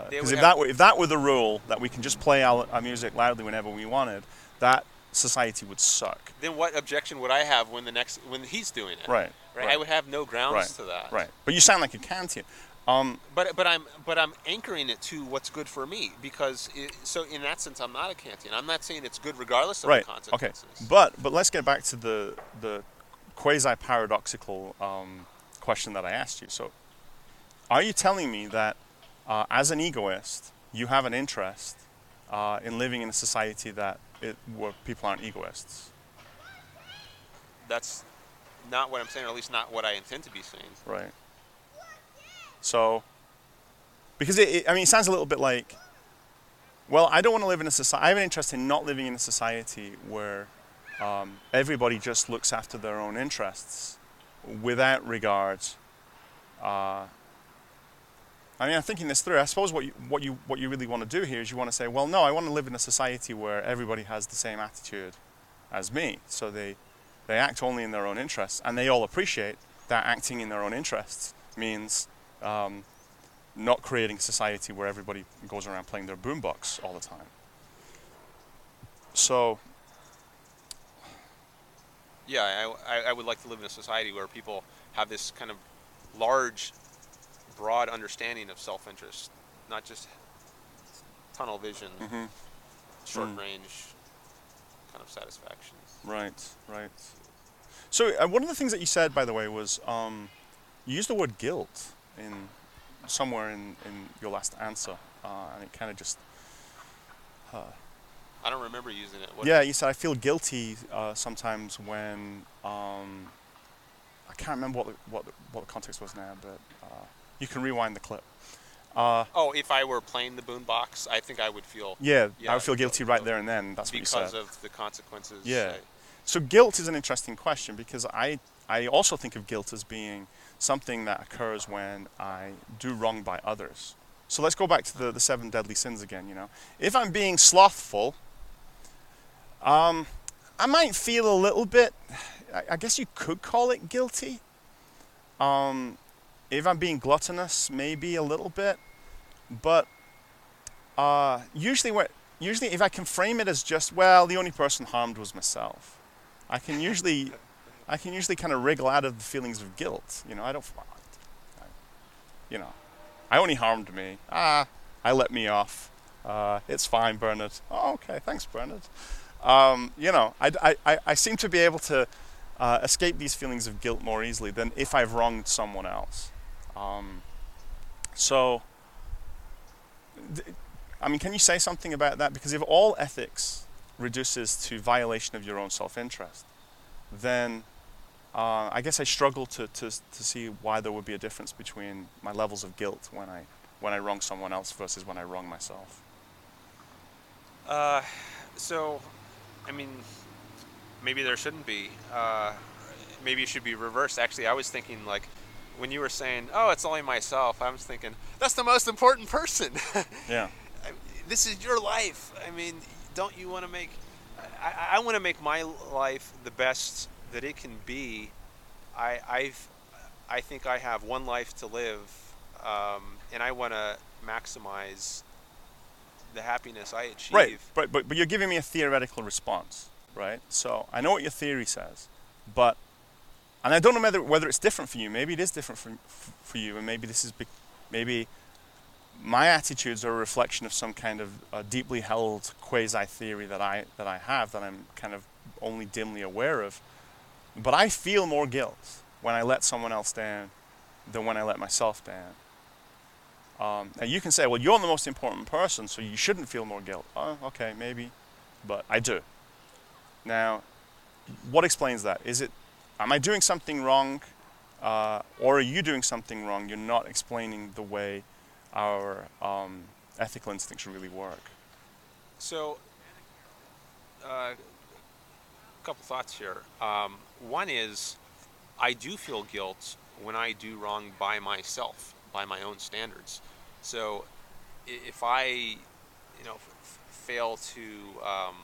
Because would if that were if that were the rule that we can just play our, our music loudly whenever we wanted, that society would suck. then what objection would I have when the next when he's doing it Right. right, I would have no grounds Right. to that Right. But you sound like a Kantian. Um, But but I'm but I'm anchoring it to what's good for me because it, so in that sense I'm not a Kantian. I'm not saying it's good regardless of right. the Okay. But but let's get back to the the quasi paradoxical um, question that I asked you. So, are you telling me that uh, as an egoist, you have an interest uh, in living in a society that it, where people aren't egoists? That's not what I'm saying, or at least not what I intend to be saying. Right. So, because it, it, I mean, it sounds a little bit like, well, I don't want to live in a society. I have an interest in not living in a society where um, everybody just looks after their own interests without regard. Uh, I mean, I'm thinking this through. I suppose what you, what you what you really want to do here is you want to say, well, no, I want to live in a society where everybody has the same attitude as me. So they they act only in their own interests, and they all appreciate that acting in their own interests means um, not creating a society where everybody goes around playing their boombox all the time. So, Yeah, I, I, I would like to live in a society where people have this kind of large, broad understanding of self-interest, not just tunnel vision, mhm, short Mm. range kind of satisfaction. right, right. So, uh, one of the things that you said, by the way, was um, you used the word guilt in somewhere in, in your last answer, uh, and it kind of just I don't remember using it. What, Yeah, you said I feel guilty uh, sometimes when um, I can't remember what the, what the, what the context was now, but uh, you can rewind the clip. Uh, Oh, if I were playing the boombox, I think I would feel yeah, Yeah, I would feel guilty right there and then. That's what you because said. of the consequences. Yeah. I- So guilt is an interesting question because I I also think of guilt as being something that occurs when I do wrong by others. So let's go back to the, the seven deadly sins again, you know. If I'm being slothful, um, I might feel a little bit, I, I guess you could call it guilty. Um, if I'm being gluttonous, maybe a little bit. But uh, usually, what, usually if I can frame it as just, well, the only person harmed was myself. I can usually, I can usually kind of wriggle out of the feelings of guilt. You know, I don't, I, you know, I only harmed me. Ah, I let me off. Uh, it's fine, Bernard. Oh, okay, thanks, Bernard. Um, you know, I, I, I, I seem to be able to uh, escape these feelings of guilt more easily than if I've wronged someone else. Um, so, th- I mean, can you say something about that? Because if all ethics reduces to violation of your own self-interest, then uh, I guess I struggle to, to, to see why there would be a difference between my levels of guilt when I when I wrong someone else versus when I wrong myself. Uh, so, I mean, maybe there shouldn't be. Uh, maybe it should be reversed. Actually, I was thinking like when you were saying, "Oh, it's only myself," I was thinking that's the most important person. Yeah. This is your life. I mean, don't you want to make? I, I want to make my life the best that it can be. I I've I think I have one life to live, um, and I want to maximize the happiness I achieve. Right, but, but, but you're giving me a theoretical response, right? So I know what your theory says, but, and I don't know whether, whether it's different for you. Maybe it is different for, for you, and maybe this is, be, maybe my attitudes are a reflection of some kind of uh, deeply held quasi theory that I that I have that I'm kind of only dimly aware of. But I feel more guilt when I let someone else down than when I let myself down. Um, now you can say, well, you're the most important person, so you shouldn't feel more guilt. Oh, okay, maybe, but I do. Now, what explains that? Is it, am I doing something wrong, uh, or are you doing something wrong? You're not explaining the way our um, ethical instincts really work. So, uh, a couple thoughts here. Um, one is, I do feel guilt when I do wrong by myself, by my own standards. So, if I, you know, f- fail to um,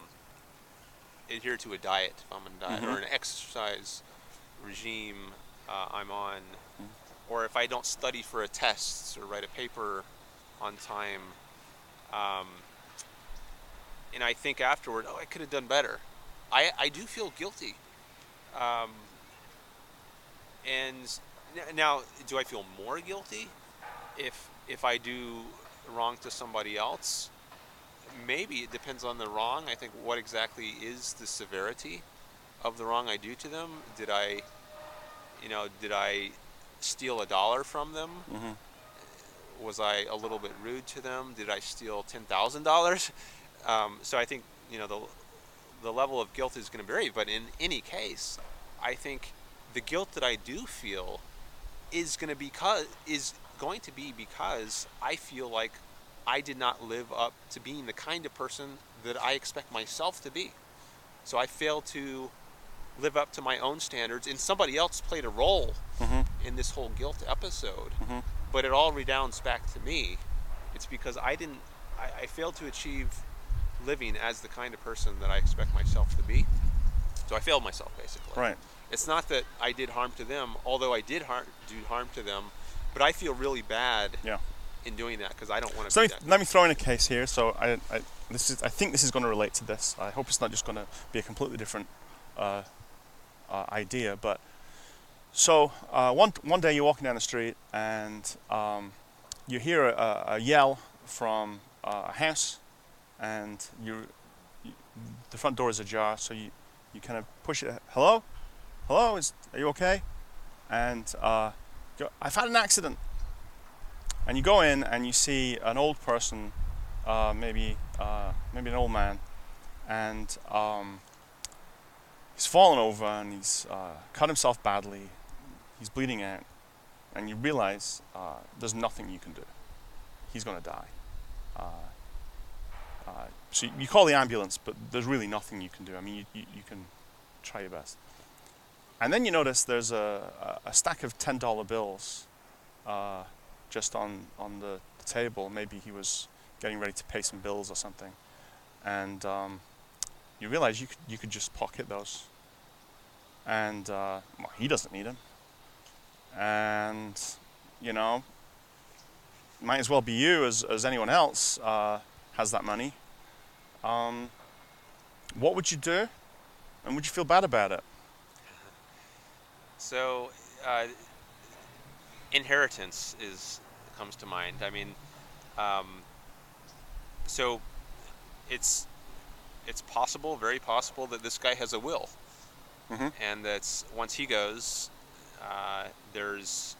adhere to a diet, if I'm on a diet, or Mhm. an exercise regime uh, I'm on, or if I don't study for a test or write a paper on time, um, and I think afterward, oh, I could have done better. I, I do feel guilty. Um, and now, do I feel more guilty if if I do wrong to somebody else? Maybe it depends on the wrong. I think what exactly is the severity of the wrong I do to them? Did I, you know, did I steal a dollar from them? hmm was I a little bit rude to them? Did I steal ten thousand dollars? Um, so I think you know the the level of guilt is going to vary. But in any case, I think the guilt that I do feel is going to because is going to be because I feel like I did not live up to being the kind of person that I expect myself to be. So I failed to live up to my own standards, and somebody else played a role hmm in this whole guilt episode hmm but it all redounds back to me. It's because I didn't, I, I failed to achieve living as the kind of person that I expect myself to be. So I failed myself basically. Right. It's not that I did harm to them, although I did har- do harm to them, but I feel really bad Yeah. in doing that because I don't want to So be let me, let me throw in a case here. So I, I, this is, I think this is going to relate to this. I hope it's not just going to be a completely different uh, uh, idea. But so uh, one one day you're walking down the street and um, you hear a, a yell from uh, a house, and you, you the front door is ajar. So you you kind of push it. Hello, hello, is are you okay? And uh, I've had an accident. And you go in and you see an old person, uh, maybe uh, maybe an old man, and um, he's fallen over and he's uh, cut himself badly. He's bleeding out, and you realize uh, there's nothing you can do. He's going to die. Uh, uh, so you call the ambulance, but there's really nothing you can do. I mean, you, you, you can try your best. And then you notice there's a, a stack of $10 bills uh, just on, on the, the table. Maybe he was getting ready to pay some bills or something. And um, you realize you could, you could just pocket those. And uh, well, he doesn't need them. And, you know, might as well be you as, as anyone else uh, has that money. Um, what would you do? And would you feel bad about it? So, uh, inheritance is comes to mind. I mean, um, so it's it's possible, very possible, that this guy has a will, Mhm. and that's once he goes, uh, there's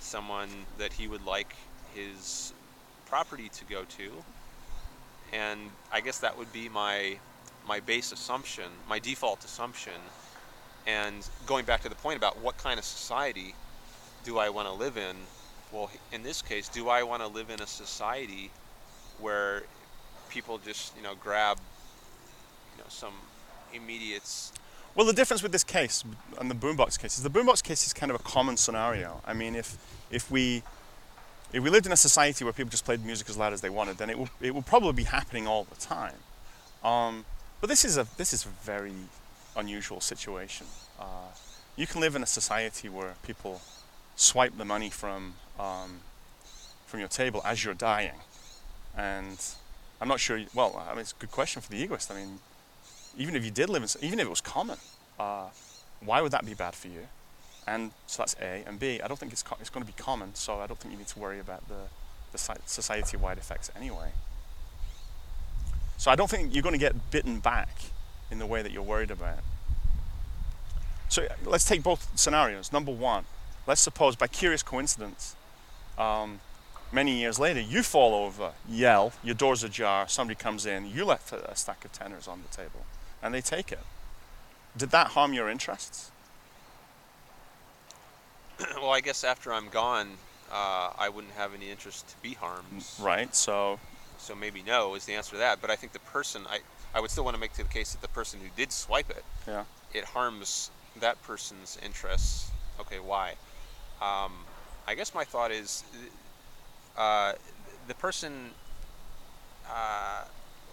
someone that he would like his property to go to, and I guess that would be my my base assumption, my default assumption. And going back to the point about what kind of society do I want to live in? Well, in this case, do I want to live in a society where people just, you know, grab, know, some immediate Well, the difference with this case and the boombox case is the boombox case is kind of a common scenario. I mean, if if we if we lived in a society where people just played music as loud as they wanted, then it would it would probably be happening all the time. Um, but this is a this is a very unusual situation. Uh, you can live in a society where people swipe the money from um, from your table as you're dying, and I'm not sure. Well, I mean, it's a good question for the egoist. I mean, even if you did live in, even if it was common, uh, why would that be bad for you? and so that's A. And B, I don't think it's it's going to be common, so I don't think you need to worry about the the society-wide effects anyway. So I don't think you're going to get bitten back in the way that you're worried about. So uh, let's take both scenarios. Number one, let's suppose by curious coincidence, um, many years later, you fall over, yell, your door's ajar, somebody comes in, you left a stack of tenners on the table, and they take it. Did that harm your interests? well, I guess after I'm gone, uh, I wouldn't have any interest to be harmed. Right. So So maybe no is the answer to that. But I think the person, I, I would still want to make to the case that the person who did swipe it, yeah. it harms that person's interests. Okay, why? Um, I guess my thought is uh, the person, uh,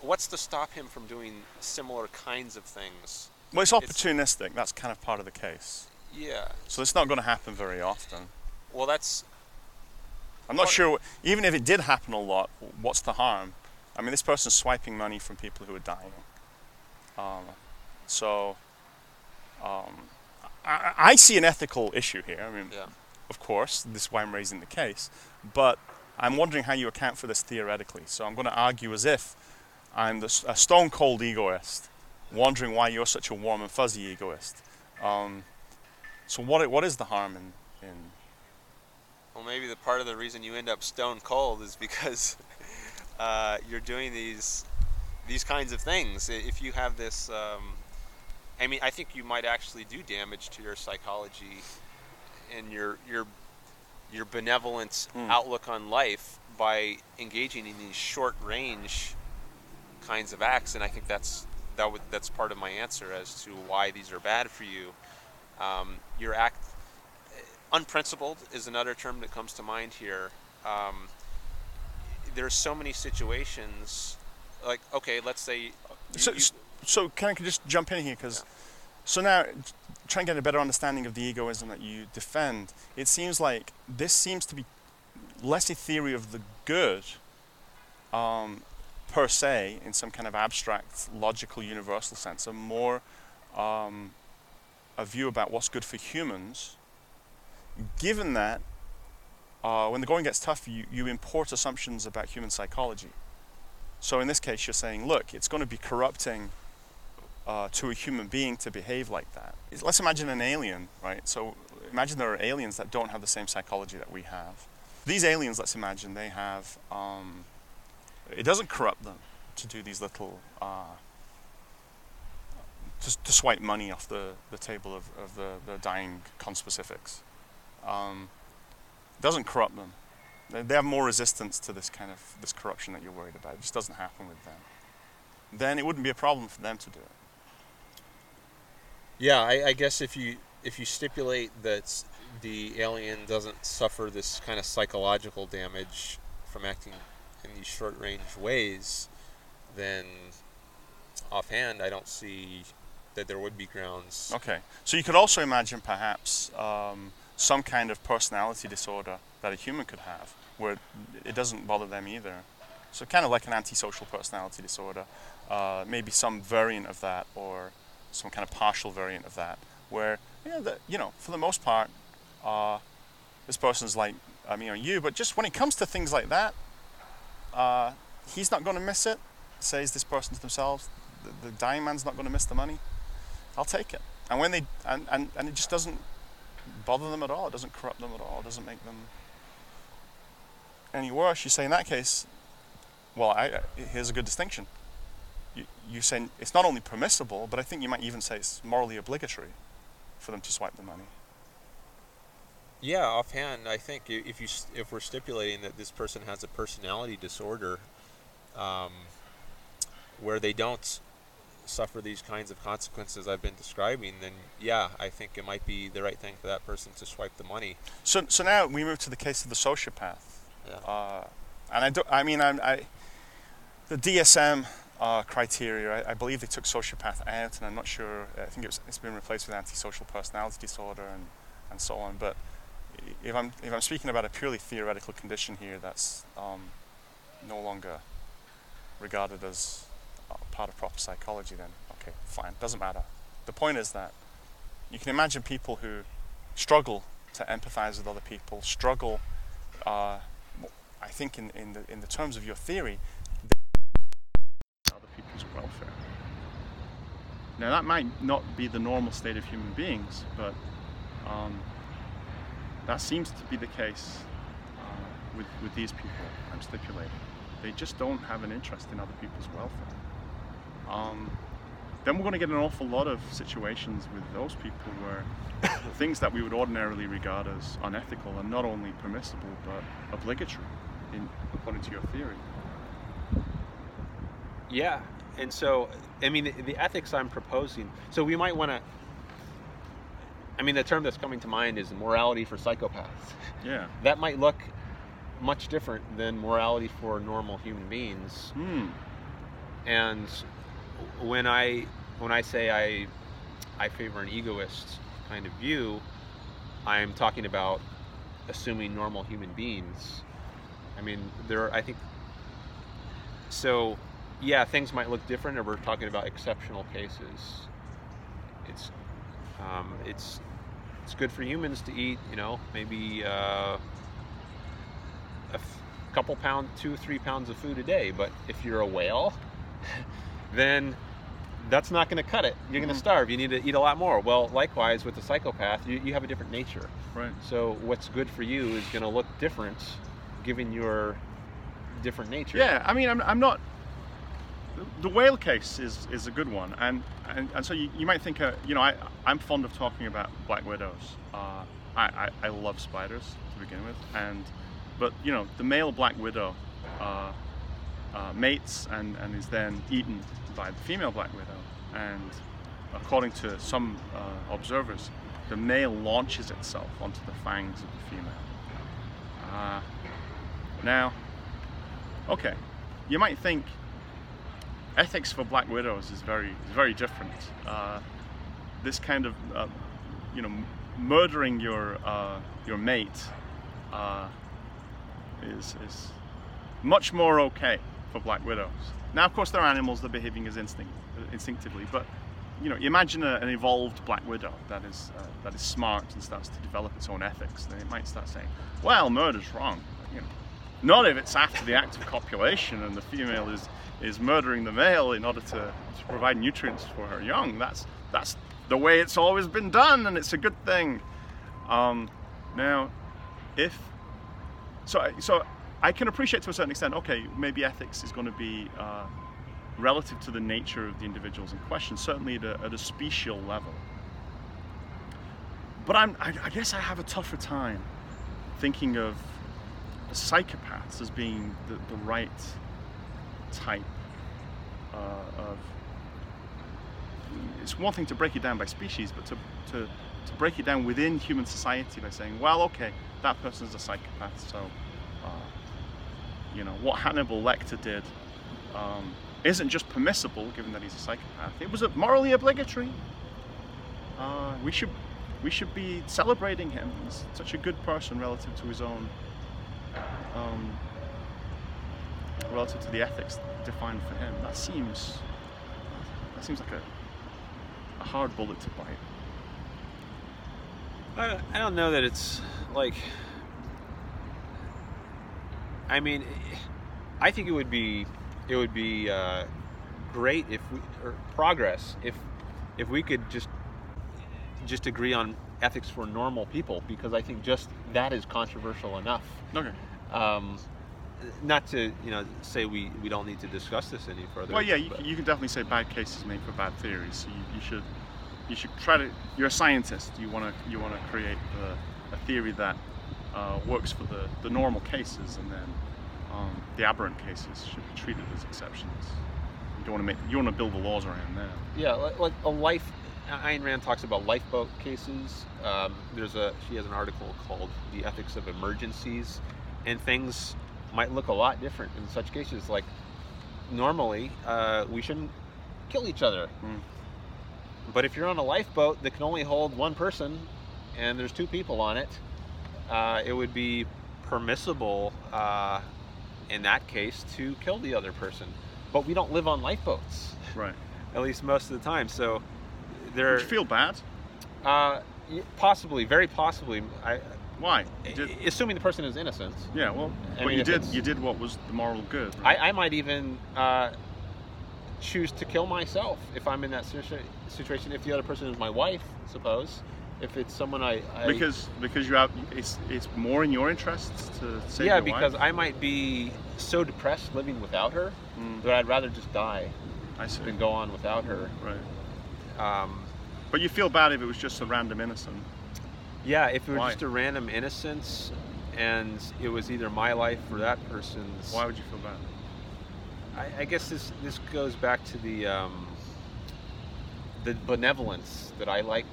what's to stop him from doing similar kinds of things? Well, it's It's- opportunistic. That's kind of part of the case. Yeah. So it's not going to happen very often. Well, that's I'm not sure. Even if it did happen a lot, what's the harm? I mean, this person's swiping money from people who are dying. Um, so, um, I, I see an ethical issue here. I mean, yeah. of course, this is why I'm raising the case. But I'm wondering how you account for this theoretically. So I'm going to argue as if I'm the, a stone cold egoist, wondering why you're such a warm and fuzzy egoist. Um, so what what is the harm in, in Well, maybe the part of the reason you end up stone cold is because uh, you're doing these these kinds of things. If you have this, um, I mean, I think you might actually do damage to your psychology and your your your benevolent Hmm. outlook on life by engaging in these short range kinds of acts. And I think that's that would that's part of my answer as to why these are bad for you. Um, your act unprincipled is another term that comes to mind here. Um, there's so many situations, like okay, let's say. you- So, you- so can I just jump in here? Because so now, try and get a better understanding of the egoism that you defend. It seems like this seems to be less a theory of the good, um, per se, in some kind of abstract, logical, universal sense, and more um, a view about what's good for humans. Given that, uh, when the going gets tough, you, you import assumptions about human psychology. So in this case, you're saying, look, it's going to be corrupting uh, to a human being to behave like that. Let's imagine an alien, right? So imagine there are aliens that don't have the same psychology that we have. These aliens, let's imagine, they have. Um, it doesn't corrupt them to do these little. Uh, to, to swipe money off the, the table of, of the, the dying conspecifics. Um, doesn't corrupt them. They, they have more resistance to this kind of this corruption that you're worried about. It just doesn't happen with them. Then it wouldn't be a problem for them to do it. Yeah, I, I guess if you if you stipulate that the alien doesn't suffer this kind of psychological damage from acting in these short range ways, then offhand I don't see that there would be grounds. Okay. So you could also imagine perhaps um, some kind of personality disorder that a human could have, where it doesn't bother them either. So kind of like an antisocial personality disorder, uh, maybe some variant of that, or some kind of partial variant of that, where yeah, the, you know, for the most part, uh, this person's like I mean, you, but just when it comes to things like that, uh, he's not going to miss it. Says this person to themselves, the, the dying man's not going to miss the money. I'll take it. And when they and, and, and it just doesn't bother them at all. It doesn't corrupt them at all. It doesn't make them any worse. You say in that case, well, I, here's a good distinction. You, you say it's not only permissible, but I think you might even say it's morally obligatory for them to swipe the money. Yeah, offhand, I think if you if we're stipulating that this person has a personality disorder, um, where they don't suffer these kinds of consequences I've been describing, then yeah, I think it might be the right thing for that person to swipe the money. So, so now we move to the case of the sociopath. Yeah. Uh, and I, do, I mean, I, I, the DSM uh, criteria, I, I believe they took sociopath out, and I'm not sure, I think it was, it's been replaced with antisocial personality disorder and, and so on. But if I'm, if I'm speaking about a purely theoretical condition here that's um, no longer regarded as uh, part of proper psychology, then okay, fine, doesn't matter. The point is that you can imagine people who struggle to empathize with other people, struggle. Uh, I think in, in the in the terms of your theory, other people's welfare. Now that might not be the normal state of human beings, but um, that seems to be the case uh, with with these people. I'm stipulating they just don't have an interest in other people's welfare. Um, then we're going to get an awful lot of situations with those people where things that we would ordinarily regard as unethical are not only permissible but obligatory, in, according to your theory. Yeah, and so I mean the, the ethics I'm proposing. So we might want to. I mean, the term that's coming to mind is morality for psychopaths. Yeah. That might look much different than morality for normal human beings. Hmm. And when I when I say I I favor an egoist kind of view, I'm talking about assuming normal human beings. I mean, there are, I think so yeah, things might look different if we're talking about exceptional cases. It's um, it's it's good for humans to eat, you know, maybe uh, a f- couple pound, two, three pounds of food a day. But if you're a whale, then that's not going to cut it. You're going Mhm. to starve. You need to eat a lot more. Well, likewise with the psychopath, you, you have a different nature. Right. So what's good for you is going to look different, given your different nature. Yeah, I mean, I'm, I'm not. The whale case is, is a good one, and and, and so you, you might think, uh, you know, I I'm fond of talking about black widows. Uh, I, I I love spiders to begin with, and but you know, the male black widow uh, uh, mates and and is then eaten by the female black widow, and according to some uh, observers, the male launches itself onto the fangs of the female. Uh, now, okay, you might think ethics for black widows is very very different. Uh, this kind of uh, you know murdering your uh, your mate uh, is is much more okay for black widows. Now, of course, there are animals that are behaving as instinct instinctively, but you know, imagine a, an evolved black widow that is uh, that is smart and starts to develop its own ethics. Then it might start saying, "Well, murder's wrong." You know, not if it's after the act of copulation and the female is is murdering the male in order to, to provide nutrients for her young. That's that's the way it's always been done, and it's a good thing. Um, now, if so, so I can appreciate to a certain extent. Okay, maybe ethics is going to be uh, relative to the nature of the individuals in question, certainly at a, at a special level. But I'm, I, I guess I have a tougher time thinking of psychopaths as being the, the right type uh, of. It's one thing to break it down by species, but to, to, to break it down within human society by saying, well, okay, that person's a psychopath, so, uh, you know, what Hannibal Lecter did um, isn't just permissible, given that he's a psychopath. It was morally obligatory. Uh, we should we should be celebrating him. He's such a good person relative to his own um, relative to the ethics defined for him. That seems that seems like a, a hard bullet to bite. I don't, I don't know that it's like. I mean, I think it would be it would be uh, great if we or progress if if we could just just agree on ethics for normal people because I think just that is controversial enough. Okay. Um, not to you know say we, we don't need to discuss this any further. Well, yeah, you, you can definitely say bad cases make for bad theories. So you, you should you should try to. You're a scientist. You want to you want to create the, a theory that uh, works for the, the normal cases, and then um, the aberrant cases should be treated as exceptions. You don't want to make you want to build the laws around that. Yeah, like, like a life. Ayn Rand talks about lifeboat cases. Um, there's a she has an article called "The Ethics of Emergencies," and things might look a lot different in such cases. Like normally, uh, we shouldn't kill each other, Mm. but if you're on a lifeboat that can only hold one person, and there's two people on it, uh, it would be permissible uh, in that case to kill the other person. But we don't live on lifeboats Right. at least most of the time. So there, you feel bad? uh, possibly, very possibly. I, Why? Did, assuming the person is innocent, yeah, well, I but mean, you did you did what was the moral good. Right? I, I might even uh, choose to kill myself if I'm in that situation. If the other person is my wife, suppose. If it's someone I, I because because you have it's it's more in your interests to save yeah, because wife? I might be so depressed living without her Mm, that I'd rather just die I see. than go on without her. Right. Um, But you feel bad if it was just a random innocent. Yeah, if it were Why? just a random innocence and it was either my life or that person's. Why would you feel bad? I, I guess this this goes back to the um, the benevolence that I like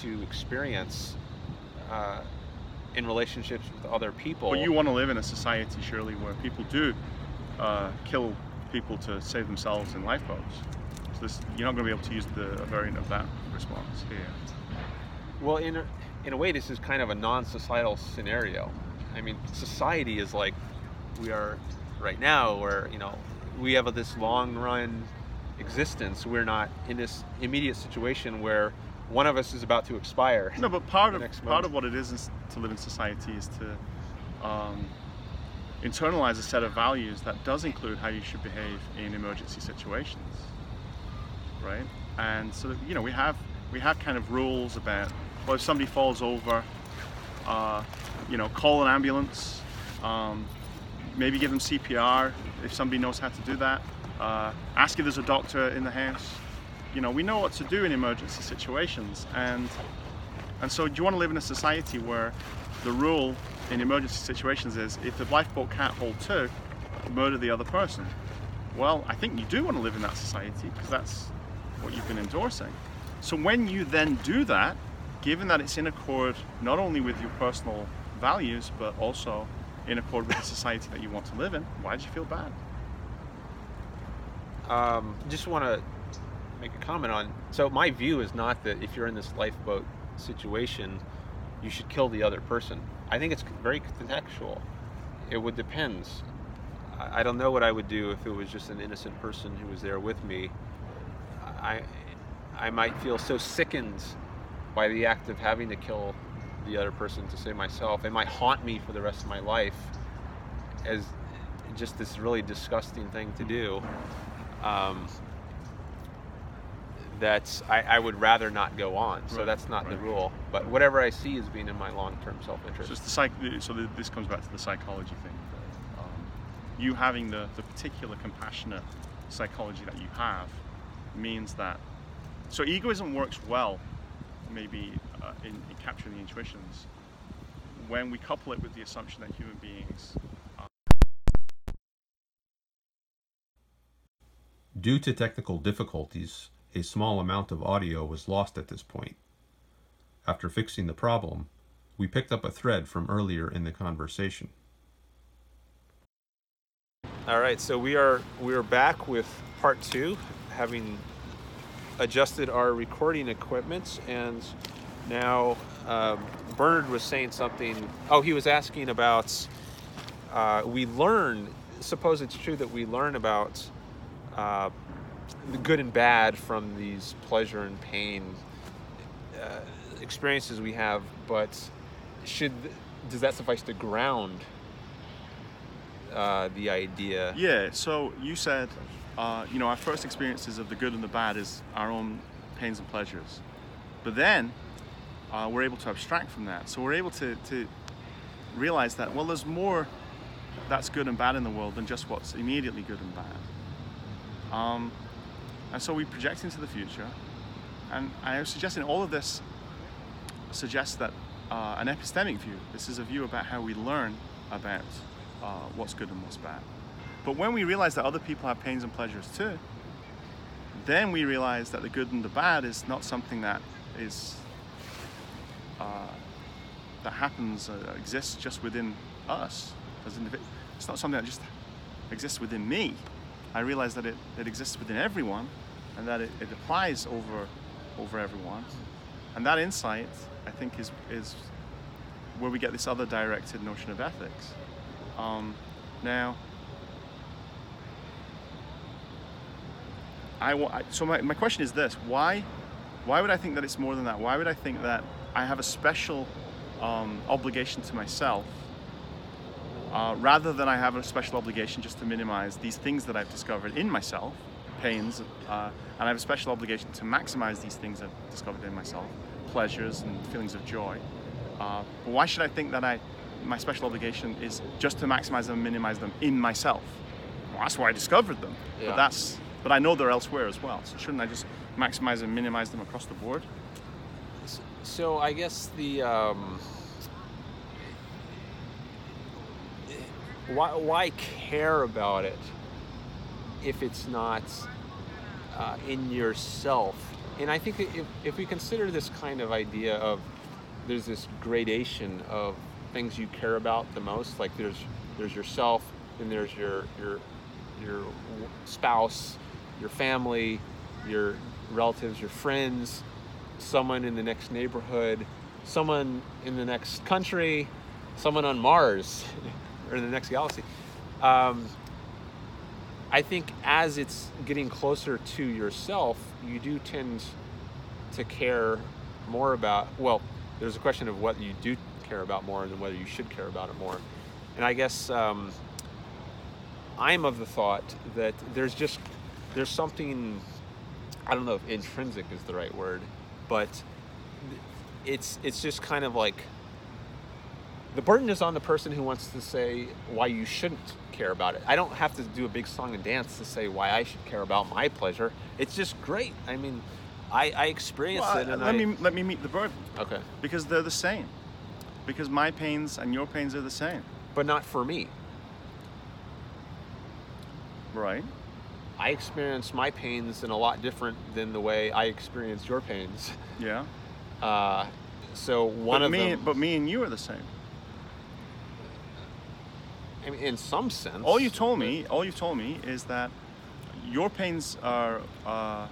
to experience uh, in relationships with other people. But you want to live in a society, surely, where people do uh, kill people to save themselves in lifeboats. So this, you're not going to be able to use the a variant of that response here. well, in a, in a way, this is kind of a non-societal scenario. I mean, society is like we are right now, where you know we have this long-run existence. We're not in this immediate situation where one of us is about to expire. No, but part of part of what it is, is to live in society is to um, internalize a set of values that does include how you should behave in emergency situations, right? And so that, you know we have we have kind of rules about well if somebody falls over, uh, you know call an ambulance, um, maybe give them CPR if somebody knows how to do that. Uh, ask if there's a doctor in the house. You know we know what to do in emergency situations and. And so, do you want to live in a society where the rule in emergency situations is if the lifeboat can't hold two, murder the other person? Well, I think you do want to live in that society because that's what you've been endorsing. So, when you then do that, given that it's in accord not only with your personal values but also in accord with the society that you want to live in, why do you feel bad? um, just want to make a comment on. So my view is not that if you're in this lifeboat situation, you should kill the other person. I think it's very contextual. It would depend. I I don't know what I would do if it was just an innocent person who was there with me. I I might feel so sickened by the act of having to kill the other person to save myself. It might haunt me for the rest of my life as just this really disgusting thing to do. Um, that I, I would rather not go on. So Right, that's not the rule. But whatever I see as being in my long-term self-interest. it's the psych- so th- this comes back to the psychology thing. Um, you having the, the particular compassionate psychology that you have means that. So egoism works well, maybe uh, in, in capturing the intuitions, when we couple it with the assumption that human beings. Due to technical difficulties, a small amount of audio was lost at this point. After fixing the problem, we picked up a thread from earlier in the conversation. All right, so we are we are back with part two, having adjusted our recording equipment, and now um, Bernard was saying something. Oh, he was asking about. Uh, we learn. Suppose it's true that we learn about uh, the good and bad from these pleasure and pain uh, experiences we have, but should does that suffice to ground uh, the idea? Yeah, so you said, uh, you know, our first experiences of the good and the bad is our own pains and pleasures. But then uh, we're able to abstract from that. So we're able to, to realize that, well, there's more that's good and bad in the world than just what's immediately good and bad. Um, and so we project into the future. And I was suggesting all of this suggests that uh, an epistemic view, this is a view about how we learn about uh, what's good and what's bad. But when we realize that other people have pains and pleasures too, then we realize that the good and the bad is not something that is uh, that happens uh, exists just within us as individ- It's not something that just exists within me. I realize that it, it exists within everyone, and that it, it applies over over everyone. And that insight, I think, is is where we get this other directed notion of ethics. Um, now, I, I so my, my question is this: Why, why would I think that it's more than that? Why would I think that I have a special um, obligation to myself uh, rather than I have a special obligation just to minimize these things that I've discovered in myself, pains, uh, and I have a special obligation to maximize these things I've discovered in myself, pleasures and feelings of joy. Uh, but why should I think that I, my special obligation is just to maximize them and minimize them in myself? Well, that's why I discovered them. Yeah. But that's, but I know they're elsewhere as well. So shouldn't I just maximize and minimize them across the board? So I guess the um, why why care about it if it's not uh, in yourself? And I think if, if we consider this kind of idea of there's this gradation of things you care about the most, like there's there's yourself, and there's your your your spouse, your family, your relatives, your friends, someone in the next neighborhood, someone in the next country, someone on Mars or in the next galaxy. Um, I think as it's getting closer to yourself, you do tend to care more about, well, there's a question of what you do care about more than whether you should care about it more. And I guess um, I'm of the thought that there's just, there's something, I don't know if intrinsic is the right word, but it's it's just kind of like the burden is on the person who wants to say why you shouldn't care about it. I don't have to do a big song and dance to say why I should care about my pleasure. It's just great. I mean, I, I experience Well, it and let I, me let me meet the burden okay, because they're the same. Because my pains and your pains are the same, but not for me. right? I experience my pains in a lot different than the way I experience your pains. Yeah. Uh, so one but of me, them, but me and you are the same. I mean, in some sense, All you told me, all you told me is that your pains are uh,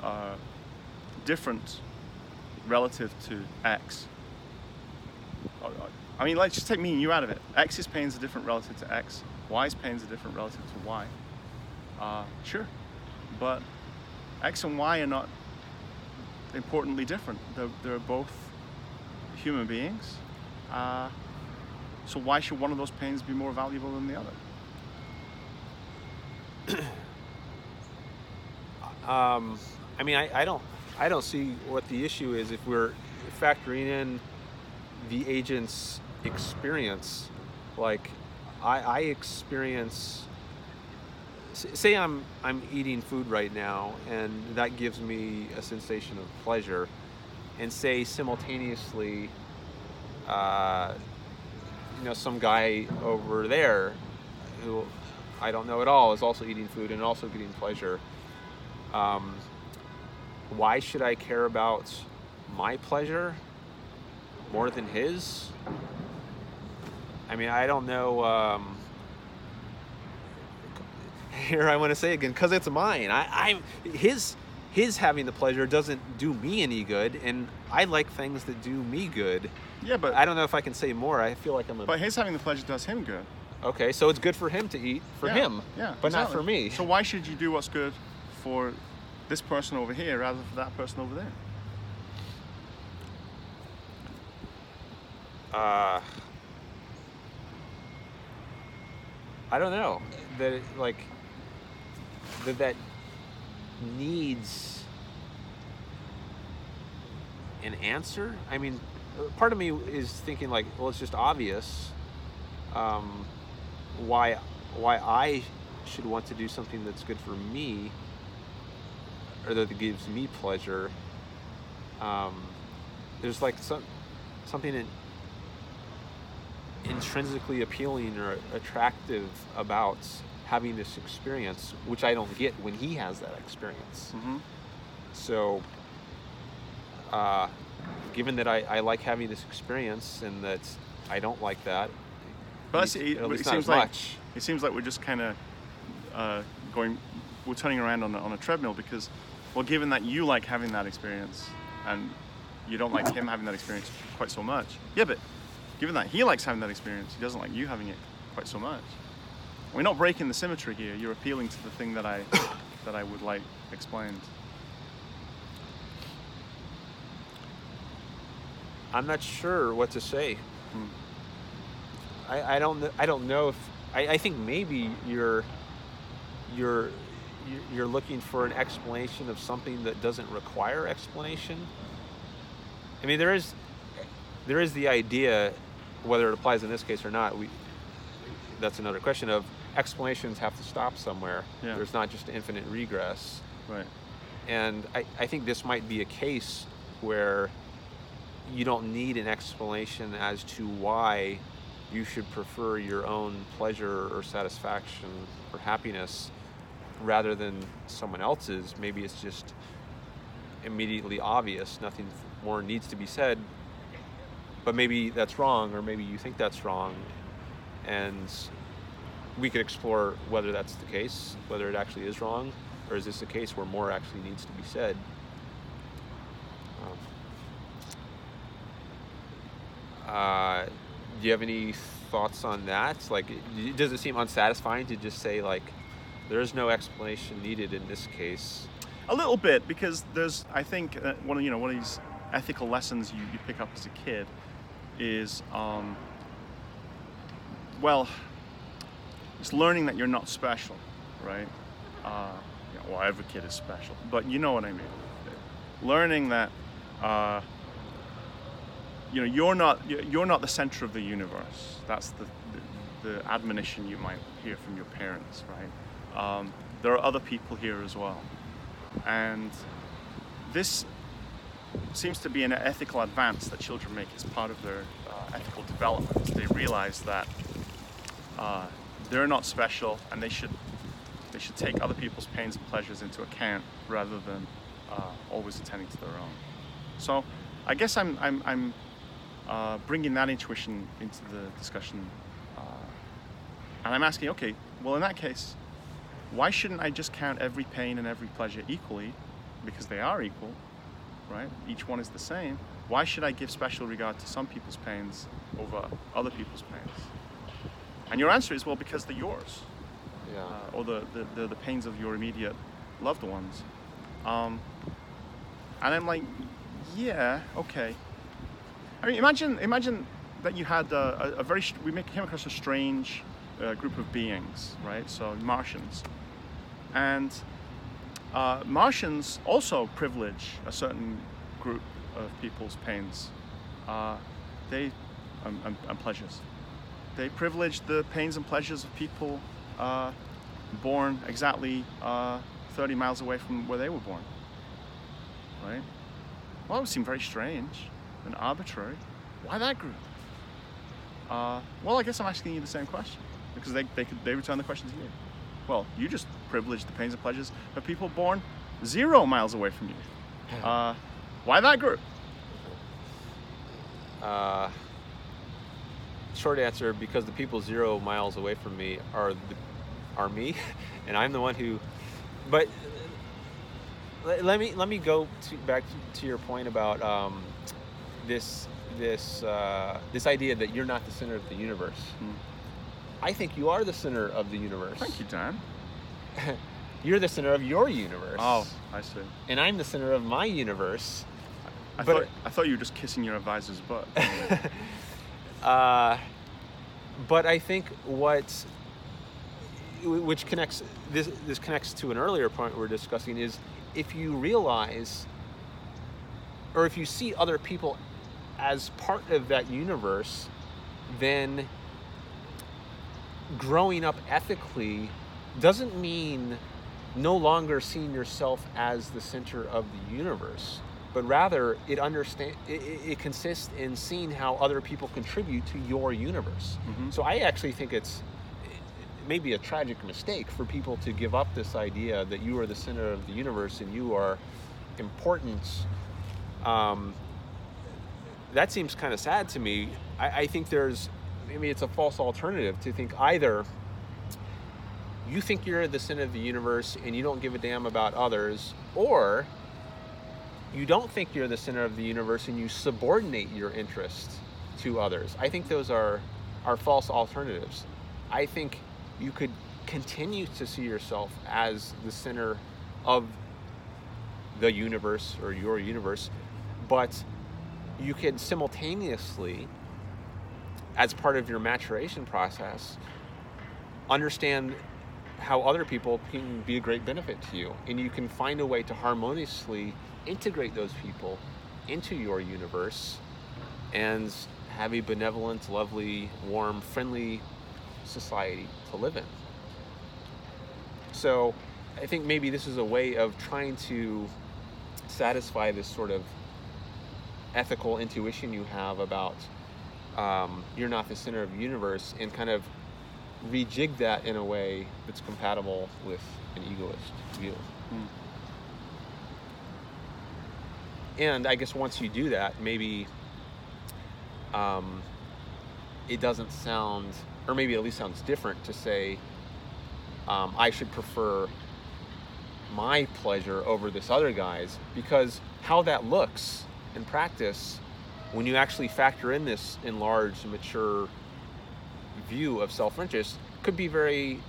uh, different relative to X. Uh, mean, let's just take me and you out of it. X's pains are different relative to X. Y's pains are different relative to Y. Uh, sure, but X and Y are not importantly different. They're, they're both human beings. Uh, so why should one of those pains be more valuable than the other? Um, I mean, I, I don't, I don't see what the issue is if we're factoring in the agent's experience. Like, I, I experience. Say I'm I'm eating food right now, and that gives me a sensation of pleasure, and say simultaneously, uh, you know, some guy over there, who I don't know at all, is also eating food and also getting pleasure um, why should I care about my pleasure more than his? I mean, I don't know. Um, here, I want to say again, because it's mine. I, I'm his. His having the pleasure doesn't do me any good, and I like things that do me good. Yeah, but I don't know if I can say more. I feel like I'm a. but his having the pleasure does him good. okay, so it's good for him to eat for Yeah, him, yeah, but not for me. So why should you do what's good for this person over here rather than for that person over there? uh, I don't know that it, like that that needs an answer. I mean, part of me is thinking like, well, it's just obvious um, why why I should want to do something that's good for me or that gives me pleasure. Um, there's like some something in, intrinsically appealing or attractive about having this experience, which I don't get when he has that experience. Mm-hmm. So, uh, given that I, I like having this experience and that I don't like that, But that's, at it, but least it not seems like much. it seems like we're just kind of uh, going, we're turning around on a, on a treadmill because, well, given that you like having that experience and you don't like him having that experience quite so much, yeah, but given that he likes having that experience, he doesn't like you having it quite so much. We're not breaking the symmetry here. You're appealing to the thing that I that I would like explained. I'm not sure what to say. Hmm. I, I don't I don't know if I, I think maybe you're you're you're- you're looking for an explanation of something that doesn't require explanation. I mean, there is there is the idea, whether it applies in this case or not. We that's another question of explanations have to stop somewhere. Yeah. There's not just infinite regress. Right. And I, I think this might be a case where you don't need an explanation as to why you should prefer your own pleasure or satisfaction or happiness rather than someone else's. Maybe it's just immediately obvious, nothing more needs to be said. But maybe that's wrong, or maybe you think that's wrong. And we could explore whether that's the case, whether it actually is wrong, or is this a case where more actually needs to be said? Um, uh, do you have any thoughts on that? Like, does it seem unsatisfying to just say like, there is no explanation needed in this case? A little bit because there's, I think, uh, one of you know one of these ethical lessons you, you pick up as a kid is, um, well, it's learning that you're not special, right? Uh, yeah, well, every kid is special, but you know what I mean. Learning that, uh, you know, you're not you're not the center of the universe. That's the, the, the admonition you might hear from your parents, right? Um, there are other people here as well. And this seems to be an ethical advance that children make as part of their uh, ethical development. They realize that uh, they're not special and they should they should take other people's pains and pleasures into account rather than uh, always attending to their own. So I guess I'm I'm, I'm uh, bringing that intuition into the discussion, uh, and I'm asking, okay, well in that case, why shouldn't I just count every pain and every pleasure equally? Because they are equal, right? Each one is the same. Why should I give special regard to some people's pains over other people's pains? And your answer is, well, because they're yours, Yeah. uh, or the, the, the, the pains of your immediate loved ones. Um, and I'm like, yeah, okay. I mean, imagine, imagine that you had a, a, a very, we came across a strange uh, group of beings, right? So Martians. And uh, Martians also privilege a certain group of people's pains. Uh, they, um, and, and pleasures. They privilege the pains and pleasures of people uh, born exactly uh, 30 miles away from where they were born. Right? Well, that would seem very strange and arbitrary. Why that group? Uh, well, I guess I'm asking you the same question because they, they, could, they return the question to you. Well, you just privilege the pains and pleasures of people born zero miles away from you. Uh, why that group? Uh, short answer: because the people zero miles away from me are the, are me, and I'm the one who. But let, let me let me go to, back to, to your point about um, this this uh, this idea that you're not the center of the universe. Hmm. I think you are the center of the universe. Thank you, Dan. You're the center of your universe. Oh, I see. And I'm the center of my universe. I, But- thought, I thought you were just kissing your advisor's butt. Uh, but I think what, which connects this this connects to an earlier point we we're discussing is if you realize, or if you see other people as part of that universe, then growing up ethically doesn't mean no longer seeing yourself as the center of the universe but rather it understand it, it it consists in seeing how other people contribute to your universe. Mhm. so i actually think it's maybe a tragic mistake for people to give up this idea that you are the center of the universe and you are important. Um, that seems kind of sad to me. I, I think there's maybe it's a false alternative to think either you think you're the center of the universe and you don't give a damn about others, or you don't think you're the center of the universe and you subordinate your interest to others. I think those are are false alternatives. I think you could continue to see yourself as the center of the universe or your universe, but you could simultaneously, as part of your maturation process, understand how other people can be a great benefit to you. And you can find a way to harmoniously integrate those people into your universe and have a benevolent, lovely, warm, friendly society to live in. So I think maybe this is a way of trying to satisfy this sort of ethical intuition you have about um, you're not the center of the universe and kind of rejig that in a way that's compatible with an egoist view. Mm. And I guess once you do that, maybe um, it doesn't sound, or maybe at least sounds different to say, um, I should prefer my pleasure over this other guy's because how that looks in practice when you actually factor in this enlarged mature view of self-interest could be very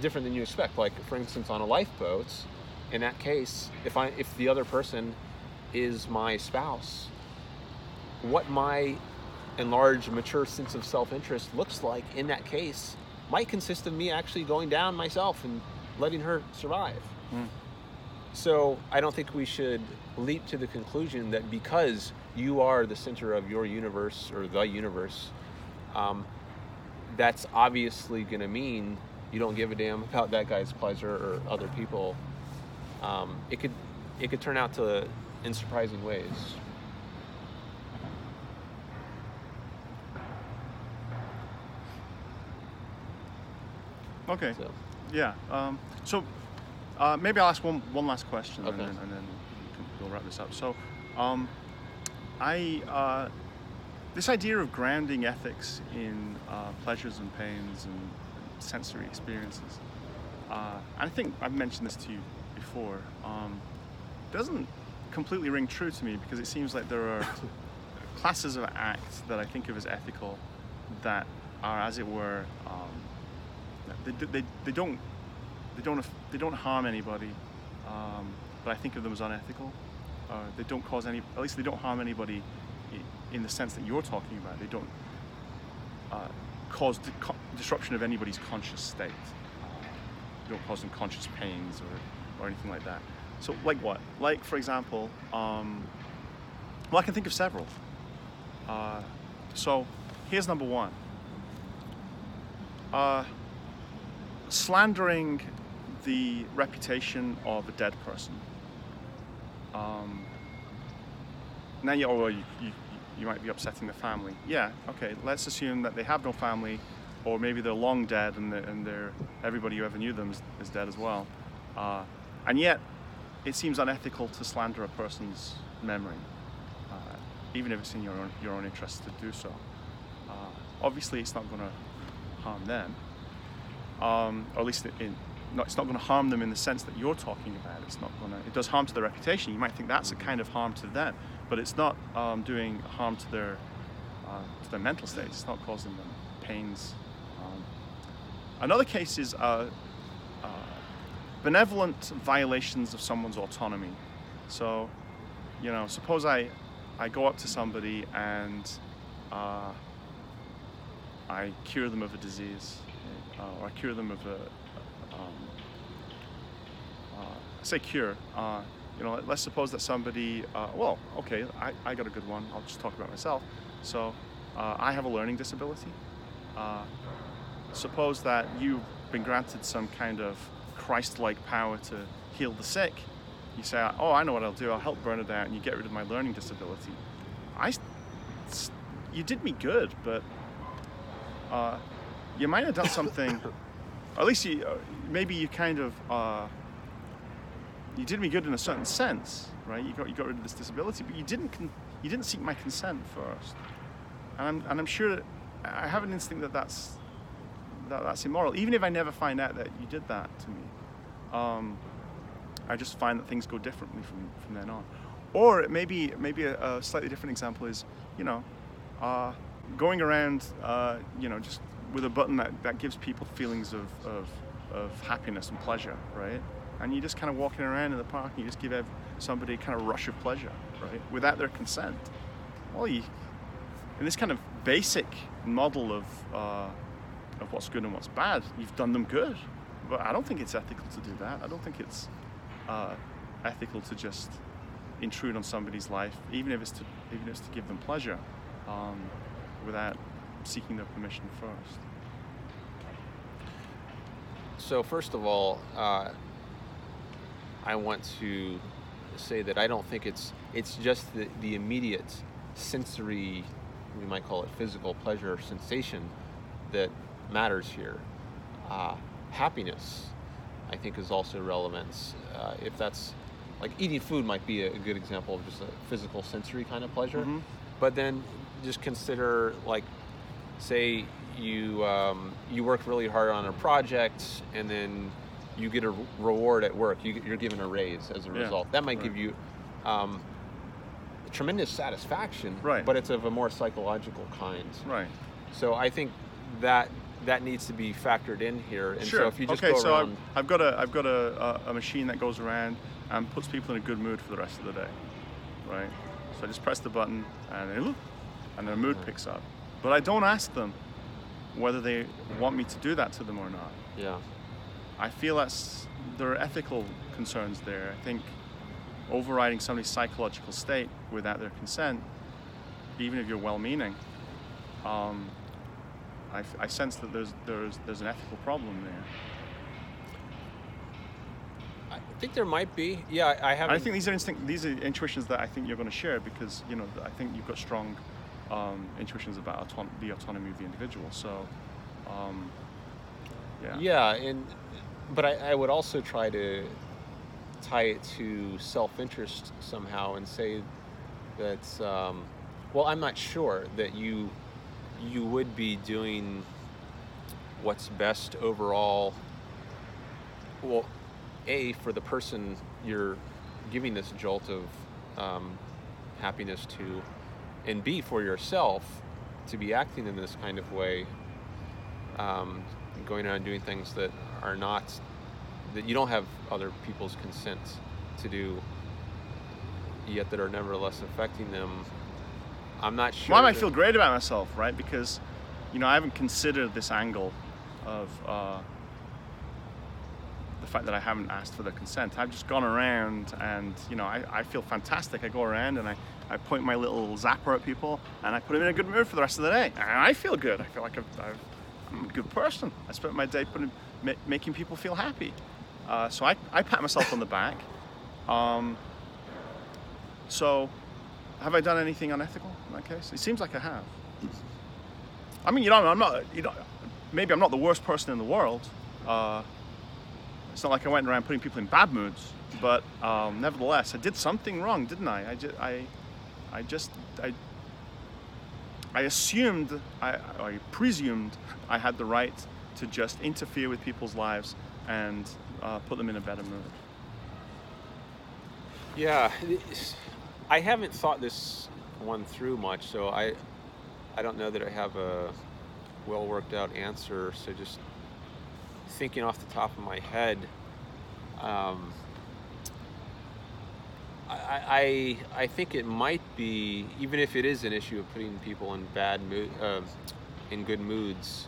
different than you expect like for instance on a lifeboat in that case if i if the other person is my spouse what my enlarged mature sense of self-interest looks like in that case might consist of me actually going down myself and letting her survive Mm. so I don't think we should leap to the conclusion that because you are the center of your universe or the universe, um, that's obviously going to mean you don't give a damn about that guy's pleasure or other people. Um, it could it could turn out to in surprising ways. Okay. So Yeah. Um, so uh, maybe I'll ask one one last question, and then, and then we can, we'll wrap this up. So, um, I uh, this idea of grounding ethics in uh, pleasures and pains and, sensory experiences, uh, I think I've mentioned this to you before, um, doesn't completely ring true to me because it seems like there are classes of acts that I think of as ethical that are, as it were, um, they, they, they don't they don't they don't harm anybody, um, but I think of them as unethical. Uh, they don't cause any at least they don't harm anybody in the sense that you're talking about. They don't uh, cause di- co- disruption of anybody's conscious state. They don't cause them conscious pains or, or anything like that. So like what? Like for example, um, well I can think of several. Uh, so here's number one. Uh, slandering the reputation of a dead person. Um, now you, oh, you, you, you might be upsetting the family. Yeah, okay, let's assume that they have no family, or maybe they're long dead and, they're, and they're, everybody who ever knew them is, is dead as well. Uh, and yet, it seems unethical to slander a person's memory, uh, even if it's in your own, your own interest to do so. Uh, obviously, it's not going to harm them um, or at least in, it's not going to harm them in the sense that you're talking about. It's not going to. It does harm to their reputation. You might think that's a kind of harm to them, but it's not um, doing harm to their uh, to their mental state. It's not causing them pains. Um, another case is uh, uh, benevolent violations of someone's autonomy. So, you know, suppose I I go up to somebody and uh, I cure them of a disease, uh, or I cure them of a, um, uh, say cure. You know, let's suppose that somebody, uh, well, okay, I, I got a good one. I'll just talk about myself. So, uh, I have a learning disability. Uh, suppose that you've been granted some kind of Christ-like power to heal the sick. You say, oh, I know what I'll do. I'll help Bernard out, and you get rid of my learning disability. I, you did me good, but uh, you might have done something. at least you, uh, maybe you kind of, uh, you did me good in a certain sense, right? You got you got rid of this disability, but you didn't con- you didn't seek my consent first, and I'm and I'm sure that I have an instinct that that's that that's immoral. Even if I never find out that you did that to me, um, I just find that things go differently from from then on. Or maybe maybe a, a slightly different example is, you know, uh, going around, uh, you know, just with a button that, that gives people feelings of, of, of happiness and pleasure, right? And you're just kind of walking around in the park and you just give somebody kind of rush of pleasure, right? Without their consent. well, you, in this kind of basic model of uh, of what's good and what's bad, you've done them good. But I don't think it's ethical to do that. I don't think it's uh, ethical to just intrude on somebody's life, even if it's to even if it's to give them pleasure, um, without seeking their permission first. So first of all, uh, I want to say that I don't think it's it's just the, the immediate sensory, we might call it physical pleasure sensation, that matters here. Uh, happiness, I think, is also relevant. Uh, if that's like eating food might be a, a good example of just a physical sensory kind of pleasure. Mhm. But then just consider like, say you um, you work really hard on a project and then you get a reward at work. You, you're given a raise as a Yeah, result. That might right. give you um, tremendous satisfaction, Right. but it's of a more psychological kind. Right. So I think that that needs to be factored in here. And sure. so if you just okay, go so around, I've, I've got a I've got a, a, machine that goes around and puts people in a good mood for the rest of the day, right? So I just press the button and then, and their mood picks up. But I don't ask them whether they want me to do that to them or not. yeah, I feel that's there are ethical concerns there. I think overriding somebody's psychological state without their consent, even if you're well-meaning, um, I, I sense that there's there's there's an ethical problem there. I think there might be. Yeah, I, haven't. I think these are instinct, these are intuitions that I think you're going to share because you know I think you've got strong um, intuitions about auton- the autonomy of the individual. So, um, yeah. Yeah, and but I, I would also try to tie it to self-interest somehow and say that um, well, I'm not sure that you you would be doing what's best overall. Well, a for the person you're giving this jolt of um, happiness to, and b for yourself to be acting in this kind of way um, going around doing things that are not that you don't have other people's consent to do yet that are nevertheless affecting them i'm not sure Well, I might that- feel great about myself, right? Because, you know, I haven't considered this angle of uh, the fact that I haven't asked for their consent. I've just gone around and, you know, I, I feel fantastic. I go around and I, I point my little zapper at people and I put them in a good mood for the rest of the day. And I feel good. I feel like I've, I've, I'm a good person. I spent my day putting, ma- making people feel happy. Uh, so I, I pat myself on the back. Um, so, have I done anything unethical in that case? It seems like I have. I mean, you know, I'm not. You know, maybe I'm not the worst person in the world. Uh, it's not like I went around putting people in bad moods, but um, nevertheless, I did something wrong, didn't I? I just, I, I just, I, I assumed, I, I presumed, I had the right to just interfere with people's lives and uh, put them in a better mood. yeah i haven't thought this one through much so i i don't know that i have a well worked out answer so just thinking off the top of my head um, I, I I think it might be even if it is an issue of putting people in bad mood uh, in good moods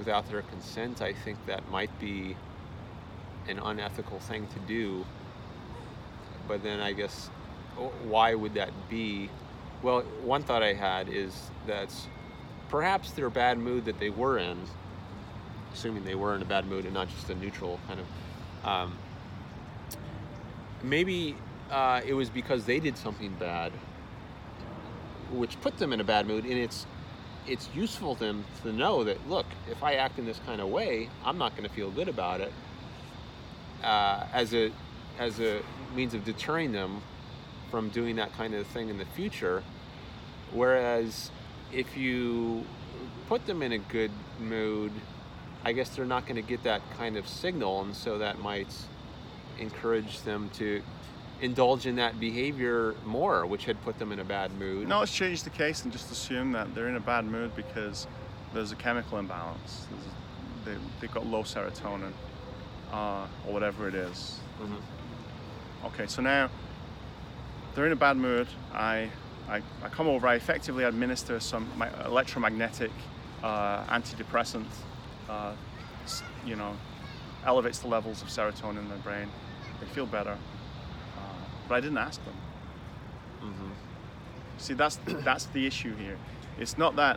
without their consent. I think that might be an unethical thing to do. But then I guess why would that be? Well, one thought I had is that perhaps their bad mood that they were in, assuming they were in a bad mood and not just a neutral kind of. Um, maybe uh, it was because they did something bad, which put them in a bad mood, and it's it's useful to them to know that look, if I act in this kind of way, I'm not going to feel good about it. Uh, as a as a means of deterring them from doing that kind of thing in the future. Whereas if you put them in a good mood, I guess they're not going to get that kind of signal, and so that might encourage them to indulge in that behavior more, which had put them in a bad mood. No, let's change the case and just assume that they're in a bad mood because there's a chemical imbalance. There's they, they've got low serotonin uh, or whatever it is. Mhm. Okay, so now they're in a bad mood. I I, I come over, I effectively administer some my electromagnetic uh, antidepressant, uh, you know, elevates the levels of serotonin in their brain. They feel better. But I didn't ask them. Mm-hmm. See, that's that's the issue here. It's not that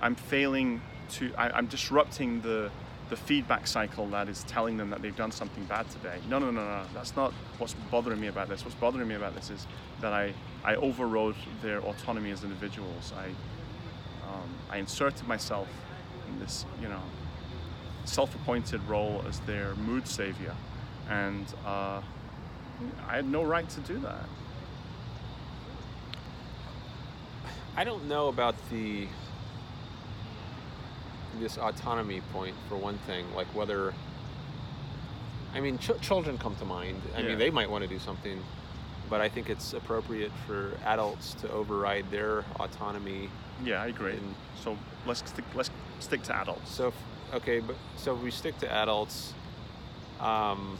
I'm failing to. I, I'm disrupting the the feedback cycle that is telling them that they've done something bad today. No, no, no, no. That's not what's bothering me about this. What's bothering me about this is that I I overrode their autonomy as individuals. I um, I inserted myself in this, you know, self-appointed role as their mood savior, and uh, I had no right to do that. I don't know about the this autonomy point for one thing, like whether. I mean, ch- children come to mind. I Yeah. mean, they might want to do something, but I think it's appropriate for adults to override their autonomy. Yeah, I agree. And- So let's stick, let's stick to adults. So, okay, but so we stick to adults. Um,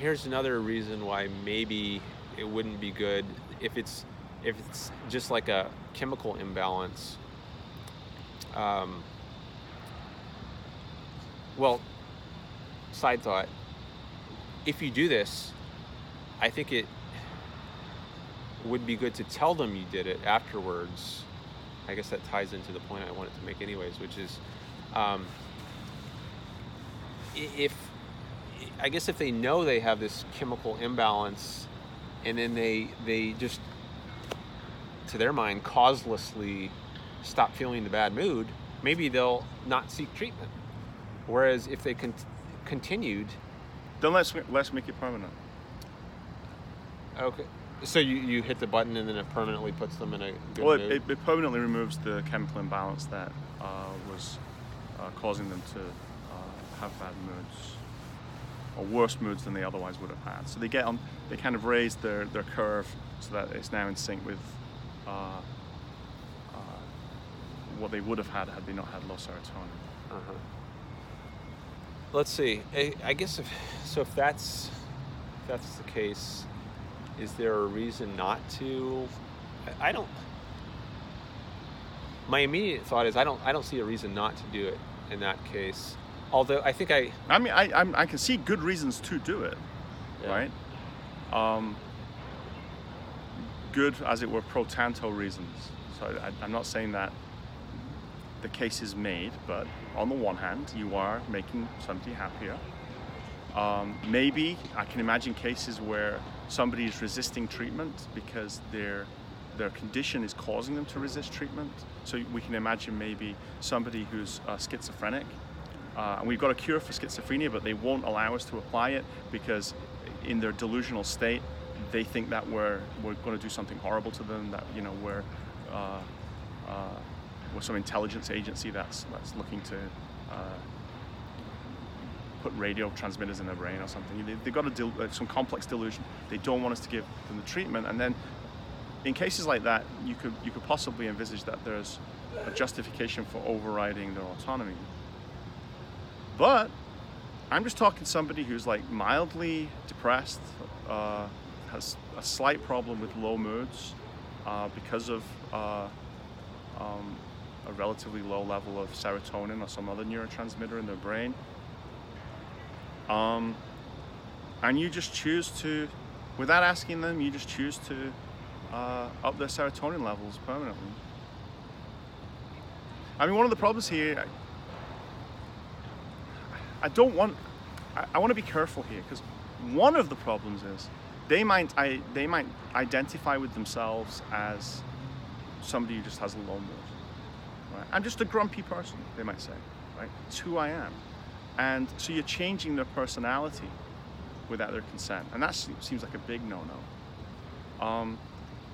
here's another reason why maybe it wouldn't be good if it's if it's just like a chemical imbalance. Um, well, side thought. If you do this, I think it would be good to tell them you did it afterwards. I guess that ties into the point I wanted to make, anyways, which is um, if I guess if they know they have this chemical imbalance, and then they they just to their mind causelessly stop feeling the bad mood, maybe they'll not seek treatment. Whereas if they con- continued, Then let's let's make it permanent. okay, so you, you hit the button and then it permanently puts them in a good Well, mood. it, it, it permanently removes the chemical imbalance that uh, was uh, causing them to uh, have bad moods or worse moods than they otherwise would have had. So they get on, they kind of raise their, their curve so that it's now in sync with uh, uh, what they would have had had they not had low serotonin. Uh-huh. Let's see. I, I guess if so, if that's if that's the case, is there a reason not to? I, I don't. My immediate thought is I don't I don't see a reason not to do it in that case. Although I think I I mean, I, I'm, I can see good reasons to do it, Yeah. right? Um, good, as it were, pro tanto reasons. So I, I'm not saying that the case is made, but on the one hand, you are making somebody happier. Um, maybe I can imagine cases where somebody is resisting treatment because their their condition is causing them to resist treatment. So we can imagine maybe somebody who's uh, schizophrenic, uh, and we've got a cure for schizophrenia, but they won't allow us to apply it because in their delusional state, they think that we're we're going to do something horrible to them. That you know we're uh, uh, we're some intelligence agency that's that's looking to uh, put radio transmitters in their brain or something. They, they've got a del- uh, some complex delusion. They don't want us to give them the treatment, and then in cases like that, you could you could possibly envisage that there's a justification for overriding their autonomy. But I'm just talking somebody who's like mildly depressed, uh, has a slight problem with low moods uh, because of uh, um, a relatively low level of serotonin or some other neurotransmitter in their brain. Um, and you just choose to, without asking them, you just choose to uh, up their serotonin levels permanently. I mean, one of the problems here, I, don't want, I, I want to be careful here because one of the problems is they might, I, they might identify with themselves as somebody who just has a low mood. Right? I'm just a grumpy person, they might say. Right? It's who I am. And so you're changing their personality without their consent. And that seems like a big no no. Um,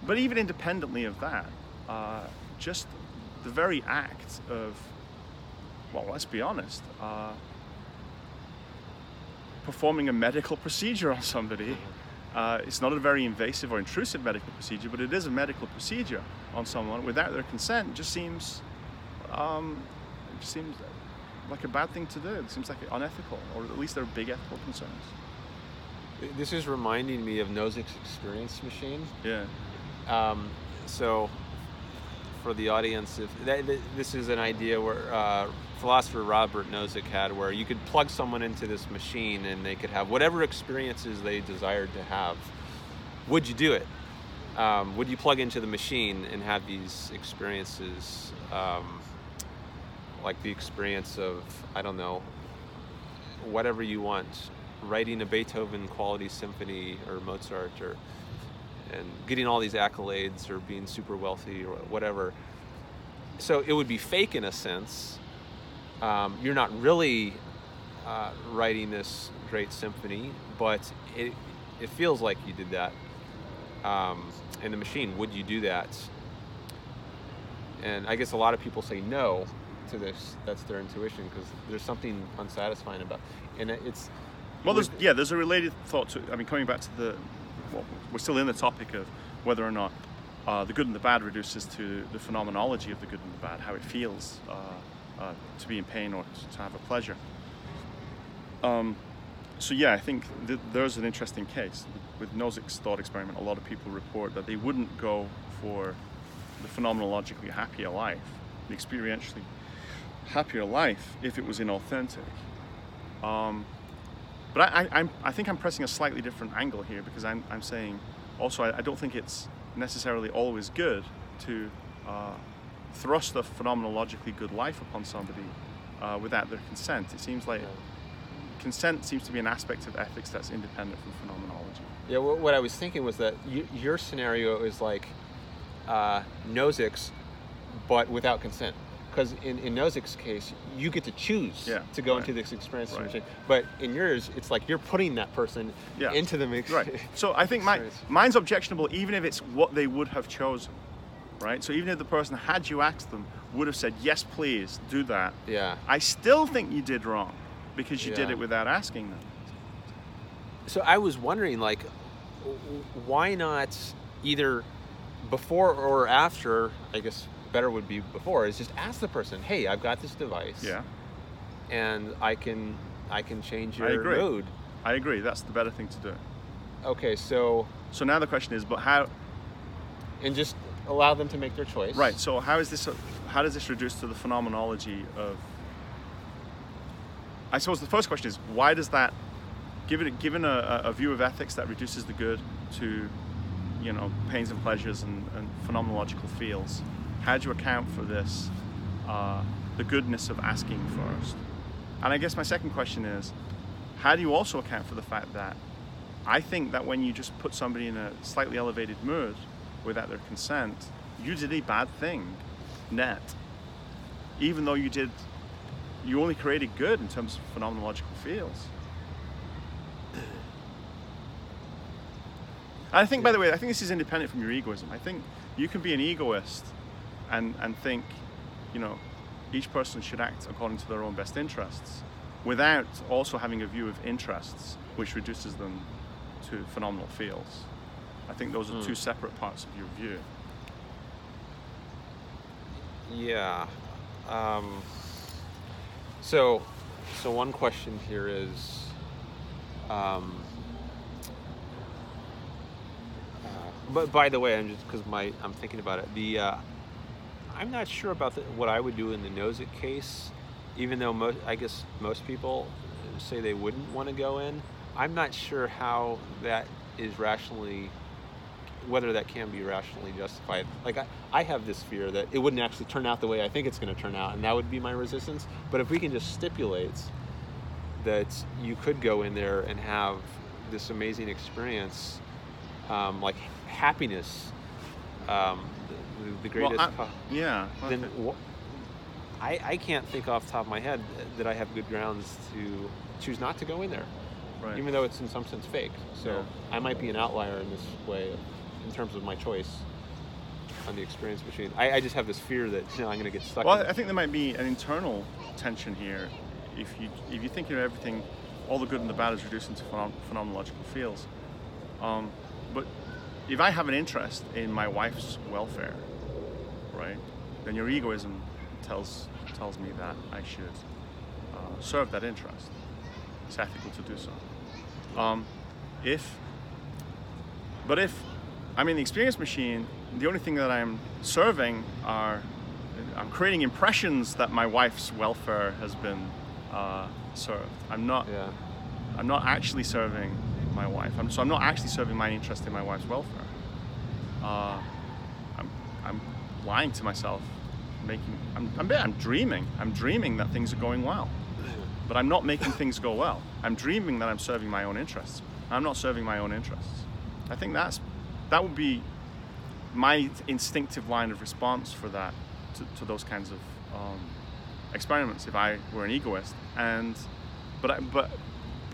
but even independently of that, uh, just the very act of, well, let's be honest, uh, performing a medical procedure on somebody. Uh, it's not a very invasive or intrusive medical procedure, but it is a medical procedure on someone without their consent. Just seems, um, it just seems like a bad thing to do. It seems like unethical, or at least there are big ethical concerns. this is reminding me of Nozick's experience machine. Yeah. um, so for the audience, if that, this is an idea where uh, philosopher Robert Nozick had, where you could plug someone into this machine and they could have whatever experiences they desired to have. Would you do it? Um, would you plug into the machine and have these experiences, um, like the experience of I don't know, whatever you want, writing a Beethoven quality symphony or Mozart or and getting all these accolades or being super wealthy or whatever. So it would be fake in a sense. Um, you're not really uh, writing this great symphony, but it it feels like you did that. Um, in the machine, would you do that? And I guess a lot of people say no to this. That's their intuition because there's something unsatisfying about. And it's Well, there's yeah, there's a related thought to. I mean, coming back to the, well, we're still in the topic of whether or not uh, the good and the bad reduces to the phenomenology of the good and the bad, how it feels uh, uh, to be in pain or to have a pleasure. Um, so yeah, I think th- there's an interesting case with Nozick's thought experiment. A lot of people report that they wouldn't go for the phenomenologically happier life, the experientially happier life, if it was inauthentic. Um, but I, I, I think I'm pressing a slightly different angle here because I'm, I'm saying also I, I don't think it's necessarily always good to uh, thrust a phenomenologically good life upon somebody uh, without their consent. It seems like consent seems to be an aspect of ethics that's independent from phenomenology. Yeah, wh- what I was thinking was that you, your scenario is like uh, Nozick's, but without consent. Because in, in Nozick's case, you get to choose Yeah, to go right. into this experience. Right. But in yours, it's like you're putting that person Yeah. into the mix. Right. So I think my, mine's objectionable even if it's what they would have chosen. Right? So even if the person, had you asked them, would have said, yes, please, do that, yeah. I still think you did wrong because you did it without asking them. So I was wondering, like, why not either before or after? I guess better would be before. Is just ask the person, "Hey, I've got this device, Yeah, and I can I can change I your agree. mood." I agree. That's the better thing to do. Okay, so So now the question is, but how? and just allow them to make their choice. Right. So how is this? How does this reduce to the phenomenology of? I suppose the first question is why does that, given given a, a view of ethics that reduces the good to, you know, pains and pleasures and, and phenomenological feels, how do you account for this, uh, the goodness of asking first? And I guess my second question is, how do you also account for the fact that I think that when you just put somebody in a slightly elevated mood without their consent, you did a bad thing, net. Even though you did, you only created good in terms of phenomenological fields. I think, by the way, I think this is independent from your egoism. I think you can be an egoist and, and think, you know, each person should act according to their own best interests without also having a view of interests, which reduces them to phenomenal fields. I think those are two separate parts of your view. Yeah. Um, so, so one question here is, um, uh, but by the way, I'm just because my I'm thinking about it. The uh, I'm not sure about the, what I would do in the Nozick case, even though most I guess most people say they wouldn't want to go in. I'm not sure how that is rationally whether that can be rationally justified. Like I, I have this fear that it wouldn't actually turn out the way I think it's going to turn out, and that would be my resistance. But if we can just stipulate that you could go in there and have this amazing experience, um, like happiness, um, the, the greatest. Well, I- co- yeah. then wh- I, I can't think off the top of my head that I have good grounds to choose not to go in there, right. even though it's in some sense fake. So Yeah. I might be an outlier in this way, in terms of my choice on the experience machine. I, I just have this fear that you know I'm going to get stuck. Well, I think there might be an internal tension here. If you if you think of everything, all the good and the bad is reduced into phenom- phenomenological fields. Um, but if I have an interest in my wife's welfare, right, then your egoism tells tells me that I should uh, serve that interest. It's ethical to do so. Um, if, but if I'm in the experience machine, the only thing that I'm serving are I'm creating impressions that my wife's welfare has been uh, served. I'm not. Yeah. I'm not actually serving my wife. I'm, so I'm not actually serving my interest in my wife's welfare. Uh, I'm, I'm lying to myself, making. I'm, I'm, I'm dreaming. I'm dreaming that things are going well, but I'm not making things go well. I'm dreaming that I'm serving my own interests. I'm not serving my own interests. I think that's that would be my instinctive line of response for that to, to those kinds of um, experiments if I were an egoist. And but I, but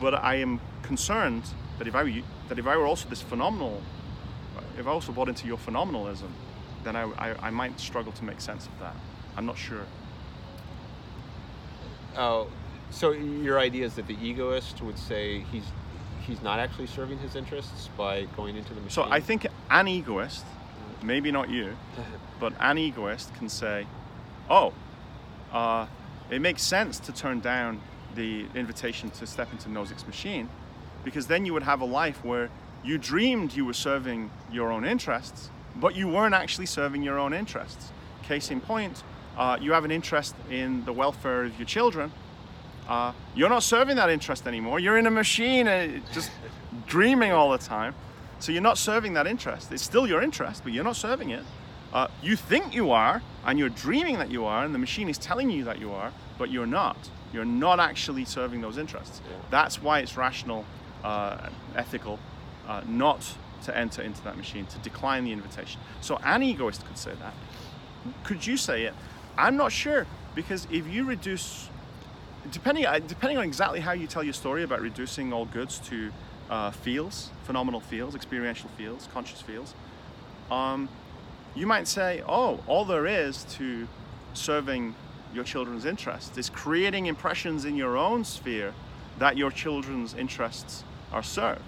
but I am concerned that if I were, that if I were also this phenomenal if I also bought into your phenomenalism then I, I, I might struggle to make sense of that. I'm not sure. Oh, so your idea is that the egoist would say he's he's not actually serving his interests by going into the machine. so I think an egoist maybe not you but an egoist can say oh uh, it makes sense to turn down the invitation to step into Nozick's machine because then you would have a life where you dreamed you were serving your own interests, but you weren't actually serving your own interests. Case in point, uh, you have an interest in the welfare of your children. Uh, you're not serving that interest anymore. You're in a machine, uh, just dreaming all the time. So you're not serving that interest. It's still your interest, but you're not serving it. Uh, you think you are, and you're dreaming that you are, and the machine is telling you that you are, but you're not. You're not actually serving those interests. That's why it's rational, uh, ethical, uh, not to enter into that machine, to decline the invitation. So an egoist could say that. Could you say it? I'm not sure because if you reduce, depending uh, depending on exactly how you tell your story about reducing all goods to uh, fields, phenomenal fields, experiential fields, conscious fields, um, you might say, oh, all there is to serving your children's interests is creating impressions in your own sphere that your children's interests are served.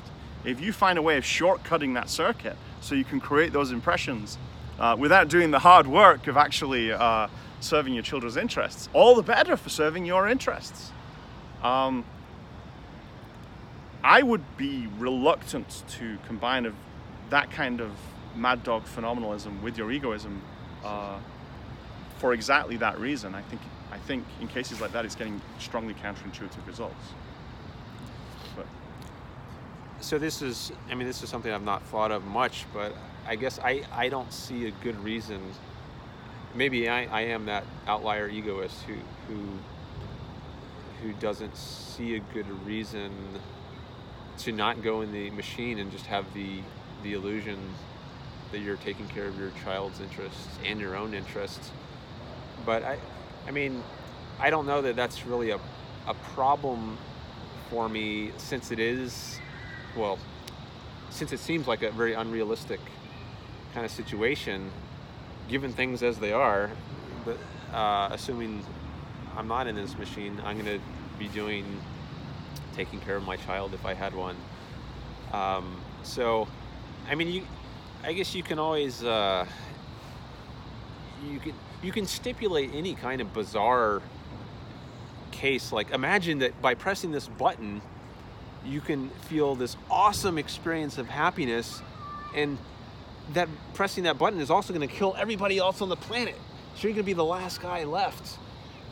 If you find a way of shortcutting that circuit so you can create those impressions uh, without doing the hard work of actually uh, serving your children's interests, all the better for serving your interests. Um, I would be reluctant to combine that kind of mad dog phenomenalism with your egoism uh, for exactly that reason. I think I think in cases like that, it's getting strongly counterintuitive results. But so this is i mean this is something i've not thought of much but i guess i i don't see a good reason maybe i i am that outlier egoist who who who doesn't see a good reason to not go in the machine and just have the the illusion that you're taking care of your child's interests and your own interests. But i i mean i don't know that that's really a a problem for me since it is well, since it seems like a very unrealistic kind of situation, given things as they are, but uh, assuming I'm not in this machine, I'm going to be doing taking care of my child if I had one. Um, so, I mean, you, I guess you can always uh, you can you can stipulate any kind of bizarre case. Like, imagine that by pressing this button you can feel this awesome experience of happiness and that pressing that button is also going to kill everybody else on the planet. So you're going to be the last guy left.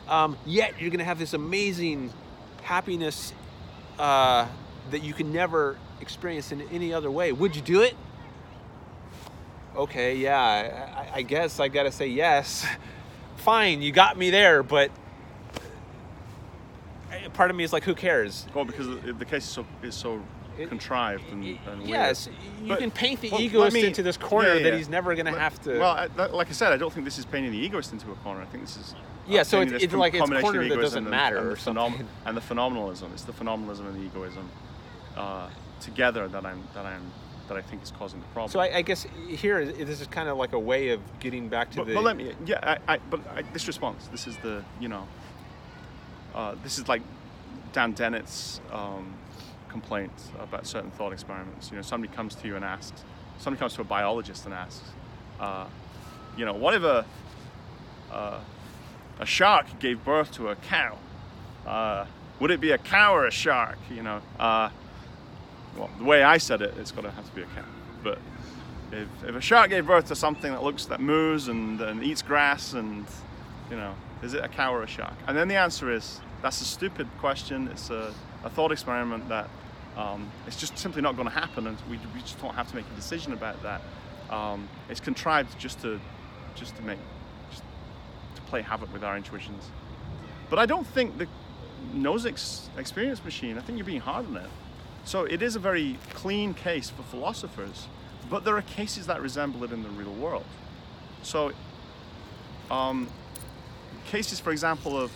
Um, yet you're going to have this amazing happiness uh, that you can never experience in any other way. Would you do it? Okay yeah i, I guess i gotta say yes. Fine you got me there but part of me is like who cares? Well, because the the case is so is so It- contrived and, and weird. Yes, you But- can paint the well, egoist me- into this corner yeah, yeah, that he's never going to have to. Well, I, like I said, I don't think this is painting the egoist into a corner. I think this is. uh, Yeah, so it's- it's like it's corner that doesn't and- matter and or the phenom- something. and the phenomenalism. It's the phenomenalism and the egoism uh, together that I'm that I'm that I think is causing the problem. so I, I guess here this is kind of like a way of getting back to but, the. but let me, yeah, I, I but I, this response, this is the, you know, uh, this is like Dan Dennett's um, complaint about certain thought experiments. You know, somebody comes to you and asks, somebody comes to a biologist and asks, uh, you know, what if a uh, a shark gave birth to a cow? Uh, would it be a cow or a shark? You know, uh, well, the way I said it, it's got to have to be a cow, but if, if a shark gave birth to something that looks that moves and, and eats grass and you know is it a cow or a shark and then the answer is that's a stupid question it's a, a thought experiment that um, it's just simply not going to happen and we, we just don't have to make a decision about that. Um, it's contrived just to just to make just to play havoc with our intuitions. But i don't think the Nozick's experience machine i think you're being hard on it. So it is a very clean case for philosophers but there are cases that resemble it in the real world. So, um, cases, for example, of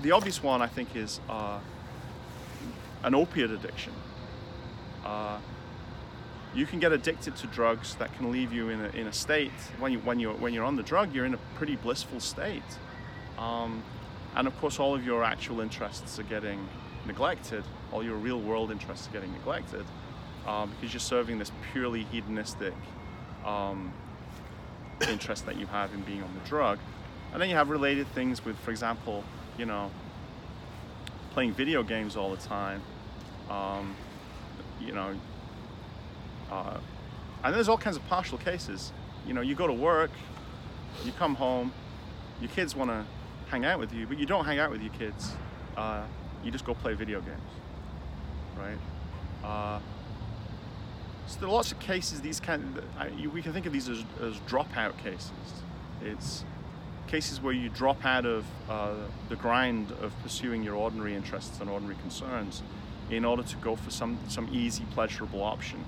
the obvious one I think is uh, an opiate addiction. Uh, you can get addicted to drugs that can leave you in a, in a state when you when you when you're on the drug, you're in a pretty blissful state, um, and of course all of your actual interests are getting neglected. All your real world interests are getting neglected um, because you're serving this purely hedonistic um, interest that you have in being on the drug. And then you have related things with, for example, you know, playing video games all the time. Um, you know, uh, and there's all kinds of partial cases. You know, you go to work, you come home, your kids want to hang out with you, but you don't hang out with your kids. Uh, you just go play video games, right? Uh, so there are lots of cases. These kind, of, we can think of these as, as dropout cases. It's cases where you drop out of uh, the grind of pursuing your ordinary interests and ordinary concerns in order to go for some some easy, pleasurable option.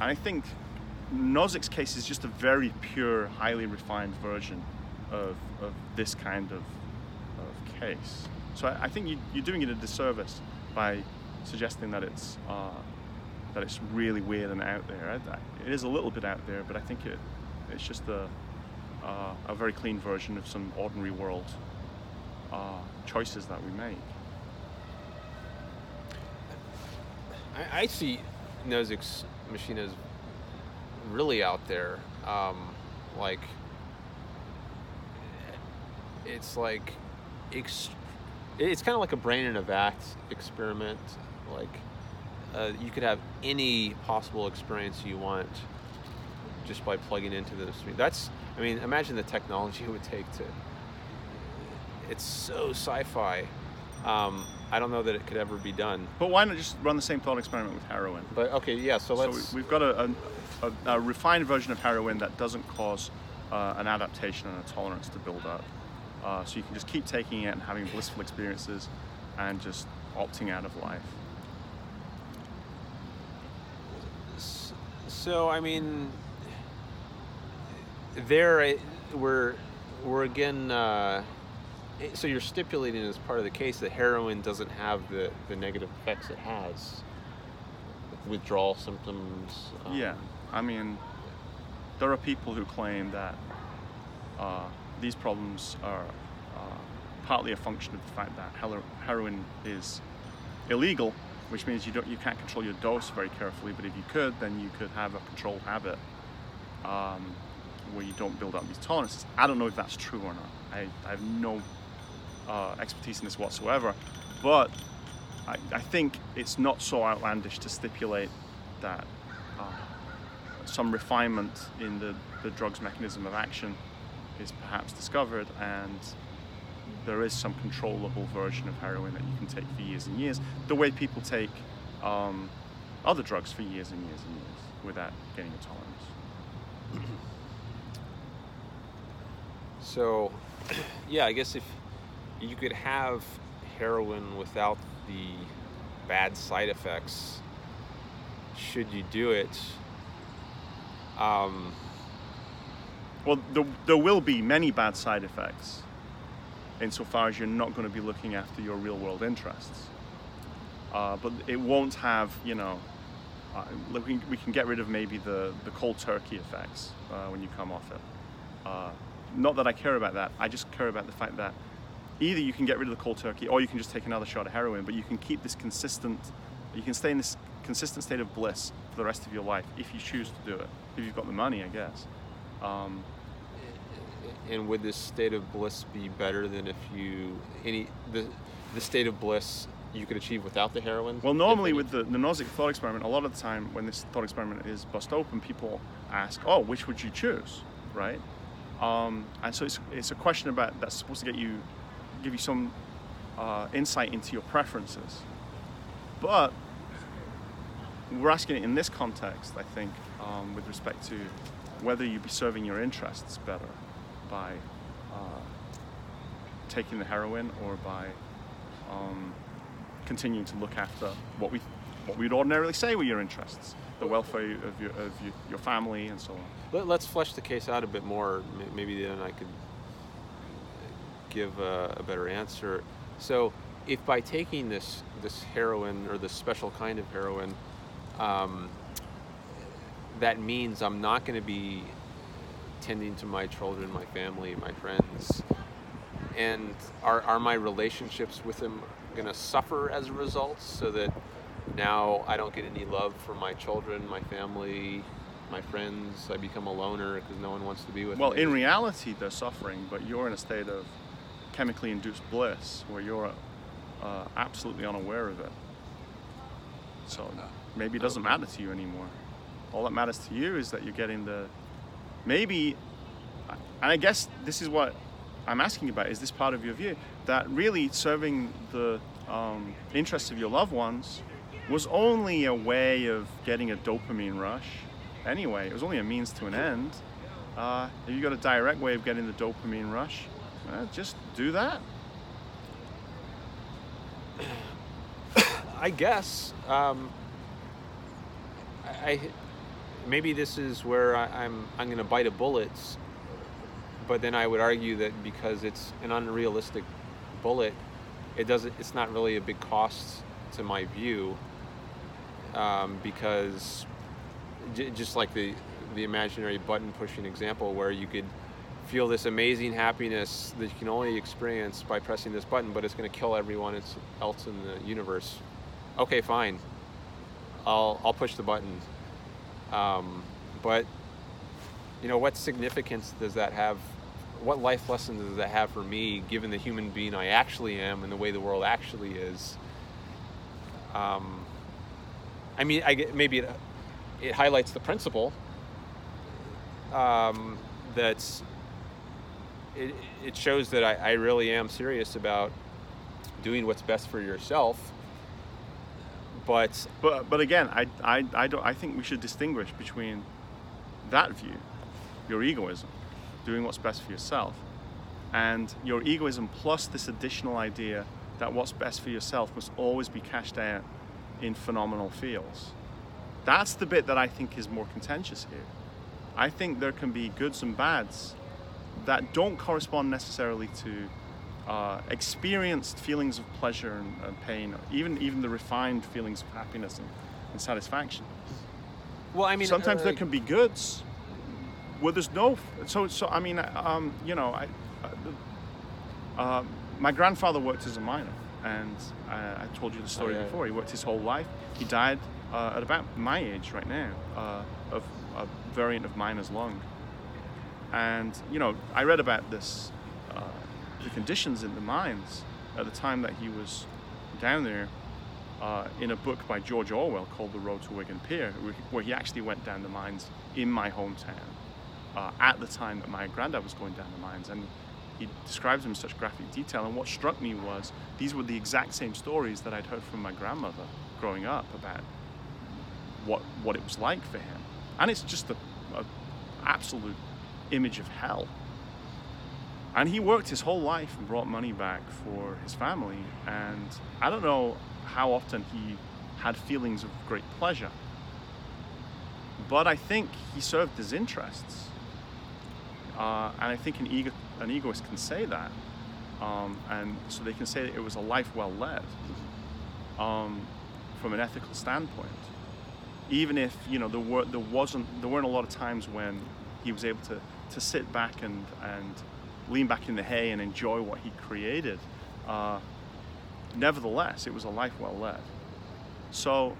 And I think Nozick's case is just a very pure, highly refined version of, of this kind of, of case. So I, I think you, are doing it a disservice by suggesting that it's uh, that it's really weird and out there. It is a little bit out there, but I think it it's just a uh, a very clean version of some ordinary world uh, choices that we make. I, I see Nozick's machine as really out there. Um, like it's like ex- it's kind of like a brain in a vat experiment. Like uh, you could have any possible experience you want just by plugging into this. That's, I mean, imagine the technology it would take to. It's so sci-fi. Um, I don't know that it could ever be done. But why not just run the same thought experiment with heroin? But okay, yeah. So let's. So we've got a, a, a refined version of heroin that doesn't cause uh, an adaptation and a tolerance to build up. Uh, so you can just keep taking it and having blissful experiences, and just opting out of life. So I mean, there we're we're again. Uh, so you're stipulating as part of the case that heroin doesn't have the, the negative effects it has, withdrawal symptoms. Um, yeah, I mean, there are people who claim that uh, these problems are uh, partly a function of the fact that heroin is illegal which means you don't you can't control your dose very carefully. But if you could, then you could have a controlled habit um, where you don't build up these tolerances. I don't know if that's true or not. I, I have no uh, expertise in this whatsoever, but I, I, think it's not so outlandish to stipulate that uh, some refinement in the, the drug's mechanism of action is perhaps discovered and there is some controllable version of heroin that you can take for years and years, the way people take um, other drugs for years and years and years without getting a tolerance. So, yeah, I guess if you could have heroin without the bad side effects, should you do it? Um, well, there, there will be many bad side effects insofar as you're not going to be looking after your real world interests. Uh, but it won't have, you know, uh, we, can get rid of maybe the, the cold turkey effects uh, when you come off it. Uh, not that I care about that, I just care about the fact that either you can get rid of the cold turkey or you can just take another shot of heroin, but you can keep this consistent, you can stay in this consistent state of bliss for the rest of your life if you choose to do it, if you've got the money, I guess. Um, and would this state of bliss be better than if you any the the state of bliss you could achieve without the heroin? Well, normally with the, the Nozick thought experiment, a lot of the time when this thought experiment is bust open, people ask, "Oh, which would you choose?" Right? Um, and so it's, it's a question about that's supposed to get you, give you some uh, insight into your preferences. But we're asking it in this context, I think, um, with respect to whether you'd be serving your interests better by uh, taking the heroin or by um, continuing to look after what we what we'd ordinarily say were your interests, the welfare of your of your, your family and so on. Let, let's flesh the case out a bit more. Maybe then I could give a, a better answer. So, if by taking this this heroin or this special kind of heroin, um, that means I'm not going to be tending to my children, my family, my friends, and are are my relationships with them going to suffer as a result? So that now I don't get any love from my children, my family, my friends. I become a loner because no one wants to be with Well, me. Well, in reality, they're suffering, but you're in a state of chemically induced bliss where you're uh, absolutely unaware of it. So maybe it doesn't matter to you anymore. All that matters to you is that you're getting the maybe, and I guess this is what I'm asking about. Is this part of your view that really serving the um, interests of your loved ones was only a way of getting a dopamine rush? Anyway, it was only a means to an end. Uh, if you got a direct way of getting the dopamine rush, uh, just do that. I guess. Um, I, I maybe this is where I, I'm I'm going to bite a bullet, but then I would argue that because it's an unrealistic bullet, it doesn't. It's not really a big cost to my view, um, because j- just like the the imaginary button pushing example where you could feel this amazing happiness that you can only experience by pressing this button, but it's going to kill everyone else- in the universe. Okay, fine. I'll I'll push the button. Um, but you know, what significance does that have? What life lessons does that have for me, given the human being I actually am and the way the world actually is? Um, I mean, I get, maybe it, it highlights the principle um, that it, it shows that I, I really am serious about doing what's best for yourself. But But but again, I, I, I don't I think we should distinguish between that view, your egoism, doing what's best for yourself, and your egoism plus this additional idea that what's best for yourself must always be cashed out in phenomenal feels. That's the bit that I think is more contentious here. I think there can be goods and bads that don't correspond necessarily to uh, experienced feelings of pleasure and, and pain, even even the refined feelings of happiness and, and satisfaction. well, I mean, Sometimes uh, there can be goods where there's no. So so I mean, um, you know, I, uh, uh, my grandfather worked as a miner, and I, I told you the story yeah. before. He worked his whole life. He died uh, at about my age right now uh, of a variant of miner's lung. And you know, I read about this, uh, the conditions in the mines at the time that he was down there, uh, in a book by George Orwell called The Road to Wigan Pier, where he- actually went down the mines in my hometown uh, at the time that my granddad was going down the mines, and he describes them in such graphic detail. And what struck me was these were the exact same stories that I'd heard from my grandmother growing up about what what it was like for him, and it's just a absolute image of hell. And he worked his whole life and brought money back for his family. And I don't know how often he had feelings of great pleasure, but I think he served his interests. Uh, and I think an, ego, an egoist can say that. Um, and so they can say that it was a life well led um, from an ethical standpoint. Even if you know there were there wasn't there weren't a lot of times when he was able to, to sit back and, and lean back in the hay and enjoy what he created. Uh, nevertheless, it was a life well led. So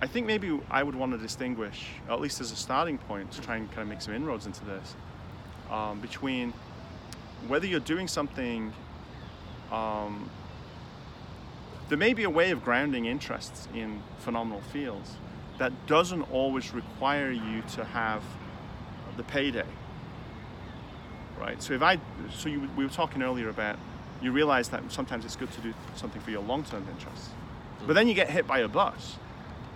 I think maybe I would want to distinguish, at least as a starting point, to try and kind of make some inroads into this, um, between whether you're doing something um, there may be a way of grounding interests in phenomenal fields that doesn't always require you to have the payday. Right? So if I so you, we were talking earlier about you realize that sometimes it's good to do something for your long-term interests. But then you get hit by a bus.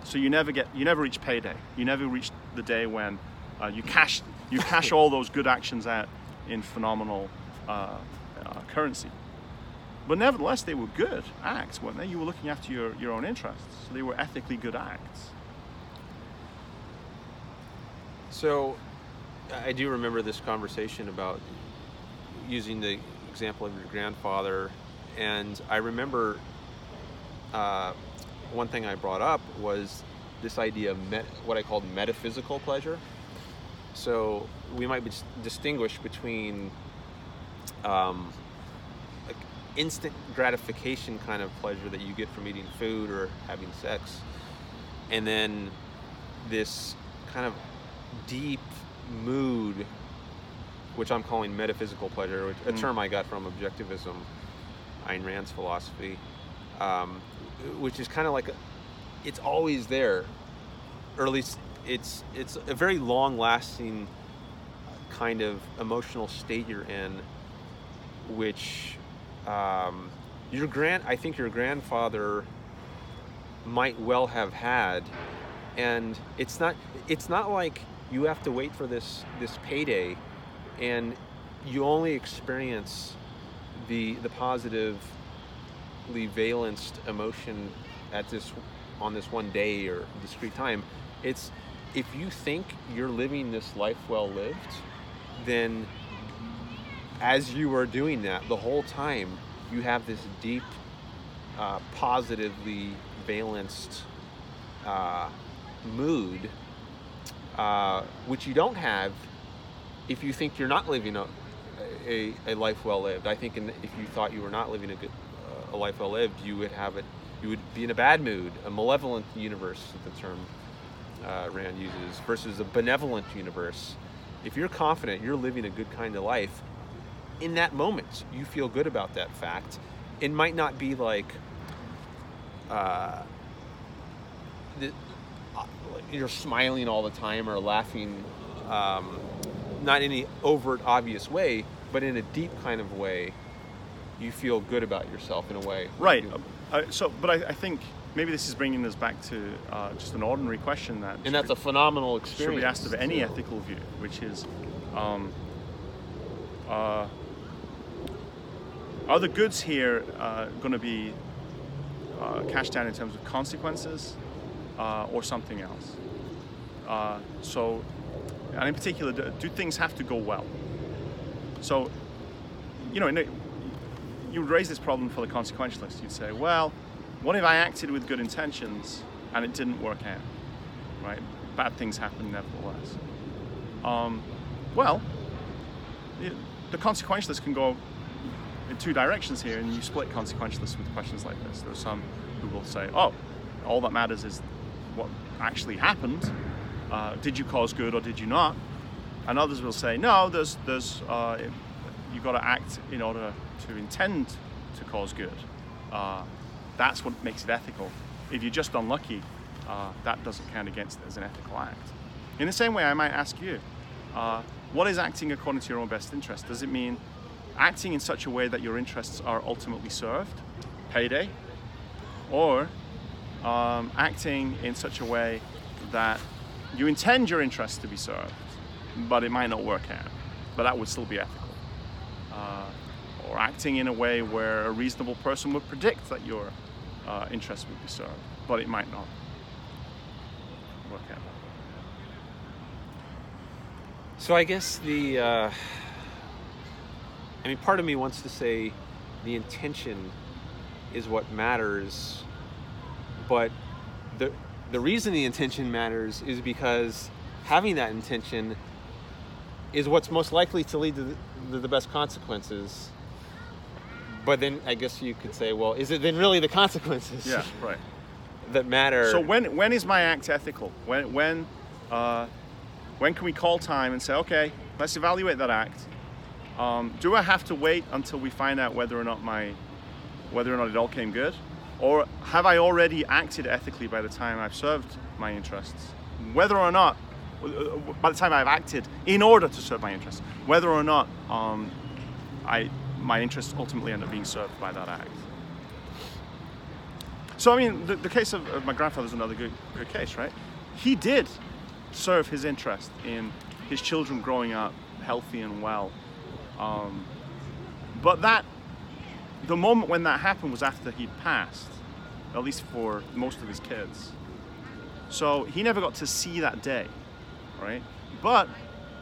So you never get you never reach payday. You never reach the day when uh, you cash you cash all those good actions out in phenomenal uh, uh, currency. But nevertheless, they were good acts, weren't they? You were looking after your, your own interests, so they were ethically good acts. So, I do remember this conversation about using the example of your grandfather, and I remember uh, one thing I brought up was this idea of met, what I called metaphysical pleasure. So we might dis- distinguish between um, like instant gratification kind of pleasure that you get from eating food or having sex, and then this kind of deep mood, which I'm calling metaphysical pleasure, which, a Mm. term I got from objectivism, Ayn Rand's philosophy, um, which is kind of like a, it's always there, or at least it's it's a very long-lasting kind of emotional state you're in, which um, your grand I think your grandfather might well have had, and it's not it's not like you have to wait for this this payday, and you only experience the the positively valenced emotion at this on this one day or discrete time. It's if you think you're living this life well lived, then as you are doing that the whole time, you have this deep, uh, positively valenced uh, mood, uh, which you don't have if you think you're not living a, a, a life well lived. I think in, if you thought you were not living a good uh, a life well lived, you would have it. You would be in a bad mood, a malevolent universe, the term uh, Rand uses, versus a benevolent universe. If you're confident you're living a good kind of life, in that moment you feel good about that fact. It might not be like uh, the, uh, you're smiling all the time or laughing, um, not in any overt, obvious way, but in a deep kind of way. You feel good about yourself in a way. Right. You- Uh, so, but I, I think maybe this is bringing us back to uh, just an ordinary question that and that's a phenomenal experience. should be asked of any ethical view, which is, um, uh, are the goods here uh, going to be uh, cashed down in terms of consequences uh, or something else? Uh, so, and in particular, do, things have to go well? So, you know, a, you raise this problem for the consequentialist. You'd say, well, what if I acted with good intentions and it didn't work out? Right? Bad things happen nevertheless. Um, well, the, the consequentialist can go in two directions here, and you split consequentialists with questions like this. There are some who will say, oh, all that matters is what actually happened. Uh, did you cause good or did you not? And others will say, no, there's, there's, uh, you've got to act in order to intend to cause good. Uh, that's what makes it ethical. If you're just unlucky, uh, that doesn't count against it as an ethical act. In the same way, I might ask you, uh, what is acting according to your own best interest? Does it mean acting in such a way that your interests are ultimately served, payday, or um, acting in such a way that you intend your interests to be served, but it might not work out, but that would still be ethical? Uh, or acting in a way where a reasonable person would predict that your uh, interests would be served, but it might not work out. So I guess the, uh, I mean, part of me wants to say the intention is what matters, but the the reason the intention matters is because having that intention is what's most likely to lead to the, to the best consequences. But then I guess you could say, well, is it then really the consequences Yeah, right. that matter? So when when is my act ethical? When when uh, when can we call time and say, okay, let's evaluate that act? Um, do I have to wait until we find out whether or not my whether or not it all came good, Or have I already acted ethically by the time I've served my interests? Whether or not, by the time I've acted in order to serve my interests, whether or not um, I, my interests ultimately end up being served by that act. So, I mean, the, the case of, of my grandfather is another good, good case, right? He did serve his interest in his children growing up healthy and well. Um, but that, the moment when that happened was after he'd passed, at least for most of his kids. So he never got to see that day, right? But,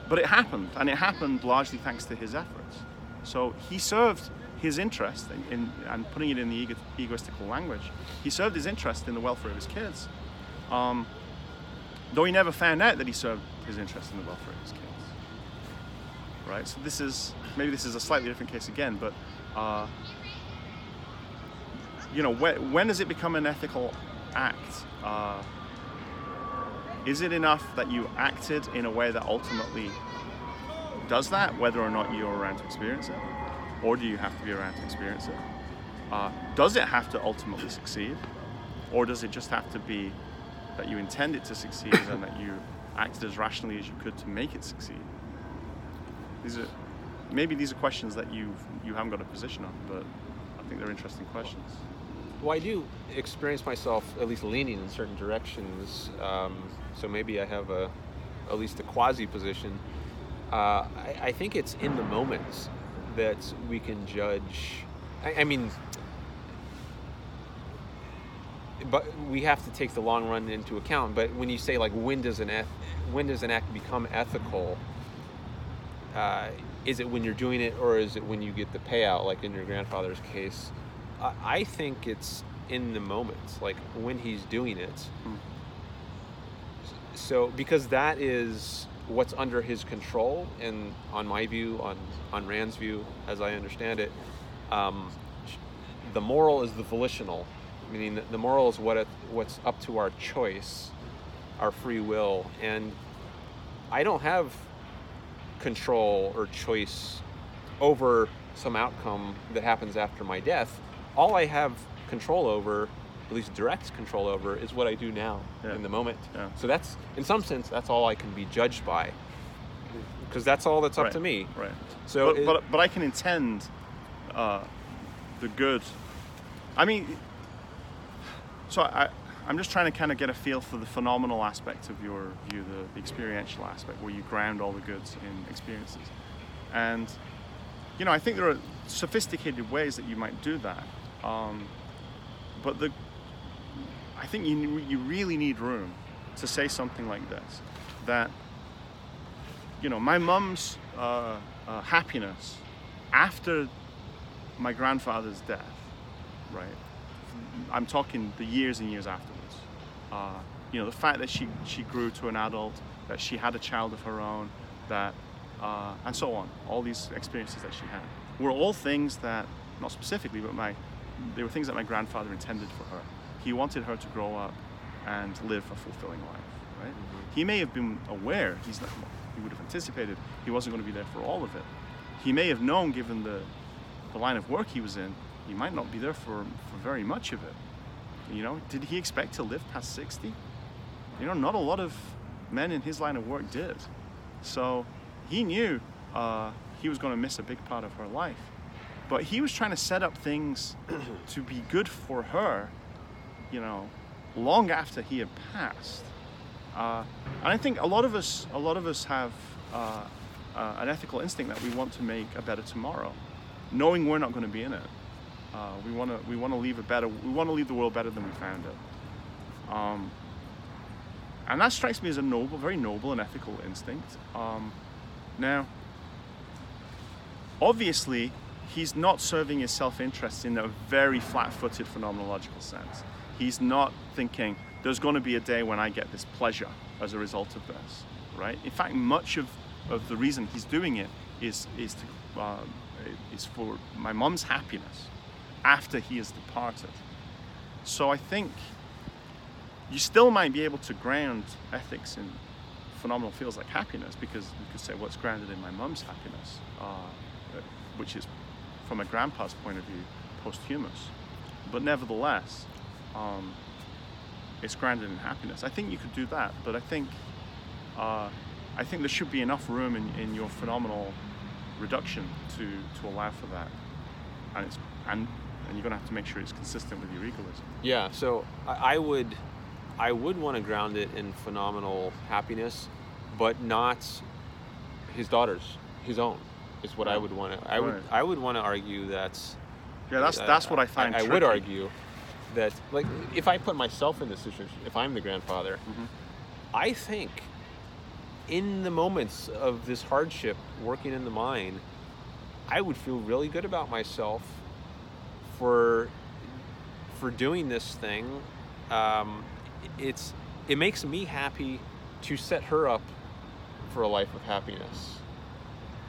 but it happened, and it happened largely thanks to his efforts. So he served his interest in, in and putting it in the ego, egoistical language, he served his interest in the welfare of his kids. Um, though he never found out that he served his interest in the welfare of his kids. Right? So this is maybe this is a slightly different case again, but uh, you know, when, when does it become an ethical act? Uh, is it enough that you acted in a way that ultimately does that, whether or not you're around to experience it? Or do you have to be around to experience it? Uh, does it have to ultimately succeed? Or does it just have to be that you intend it to succeed and that you acted as rationally as you could to make it succeed? These are maybe these are questions that you you haven't got a position on, but I think they're interesting questions. Well, I do experience myself at least leaning in certain directions. Um, so maybe I have a at least a quasi position. Uh, I, I, think it's in the moments that we can judge. I, I mean, but we have to take the long run into account. But when you say like when does an eth- when does an act become ethical? Uh, is it when you're doing it, or is it when you get the payout, like in your grandfather's case? I, I think it's in the moments, like when he's doing it. Hmm. So because that is what's under his control, and on my view, on on Rand's view, as I understand it, um, the moral is the volitional meaning the moral is what it, what's up to our choice, our free will, and I don't have control or choice over some outcome that happens after my death. All I have control over, at least direct control over, is what I do now yeah. in the moment. Yeah. So that's, in some sense, that's all I can be judged by, because that's all that's up right. to me. Right. So, but, it, but, but I can intend uh, the good. I mean, so I, I'm just trying to kind of get a feel for the phenomenal aspect of your view, the, the experiential aspect, where you ground all the goods in experiences. And, you know, I think there are sophisticated ways that you might do that. Um, but the, I think you, you really need room to say something like this that, you know, my mum's uh, uh, happiness after my grandfather's death, right? I'm talking the years and years afterwards. Uh, you know, the fact that she, she grew to an adult, that she had a child of her own, that, uh, and so on, all these experiences that she had, were all things that, not specifically, but my, they were things that my grandfather intended for her. He wanted her to grow up and live a fulfilling life, right? Mm-hmm. He may have been aware, he's not, he would have anticipated he wasn't going to be there for all of it. He may have known, given the, the line of work he was in, he might not be there for, for very much of it. You know, did he expect to live past 60? You know, not a lot of men in his line of work did. So he knew uh, he was going to miss a big part of her life. But he was trying to set up things to be good for her, you know, long after he had passed. Uh, and I think a lot of us, a lot of us have uh, uh an ethical instinct that we want to make a better tomorrow, knowing we're not going to be in it. Uh, we want to we want to leave a better we want to leave the world better than we found it. Um, and that strikes me as a noble, very noble and ethical instinct. Um, now, obviously, he's not serving his self-interest in a very flat-footed phenomenological sense. He's not thinking there's going to be a day when I get this pleasure as a result of this, right? In fact, much of, of the reason he's doing it is is to uh, is for my mom's happiness after he has departed. So I think you still might be able to ground ethics in phenomenal fields like happiness because you could say what's grounded in my mum's happiness, uh, which is from a grandpa's point of view posthumous. but nevertheless, um, it's grounded in happiness. I think you could do that, but I think uh, I think there should be enough room in, in your phenomenal reduction to, to allow for that, and it's and and you're gonna have to make sure it's consistent with your egoism. Yeah, so I, I would, I would want to ground it in phenomenal happiness, but not his daughter's, his own, is what I would want to. I would, Right. I would want to argue that. Yeah, that's uh, that's what I find. I, would argue that, like, if I put myself in this situation, if I'm the grandfather, Mhm. I think in the moments of this hardship, working in the mine, I would feel really good about myself for for doing this thing. Um, it's it makes me happy to set her up for a life of happiness,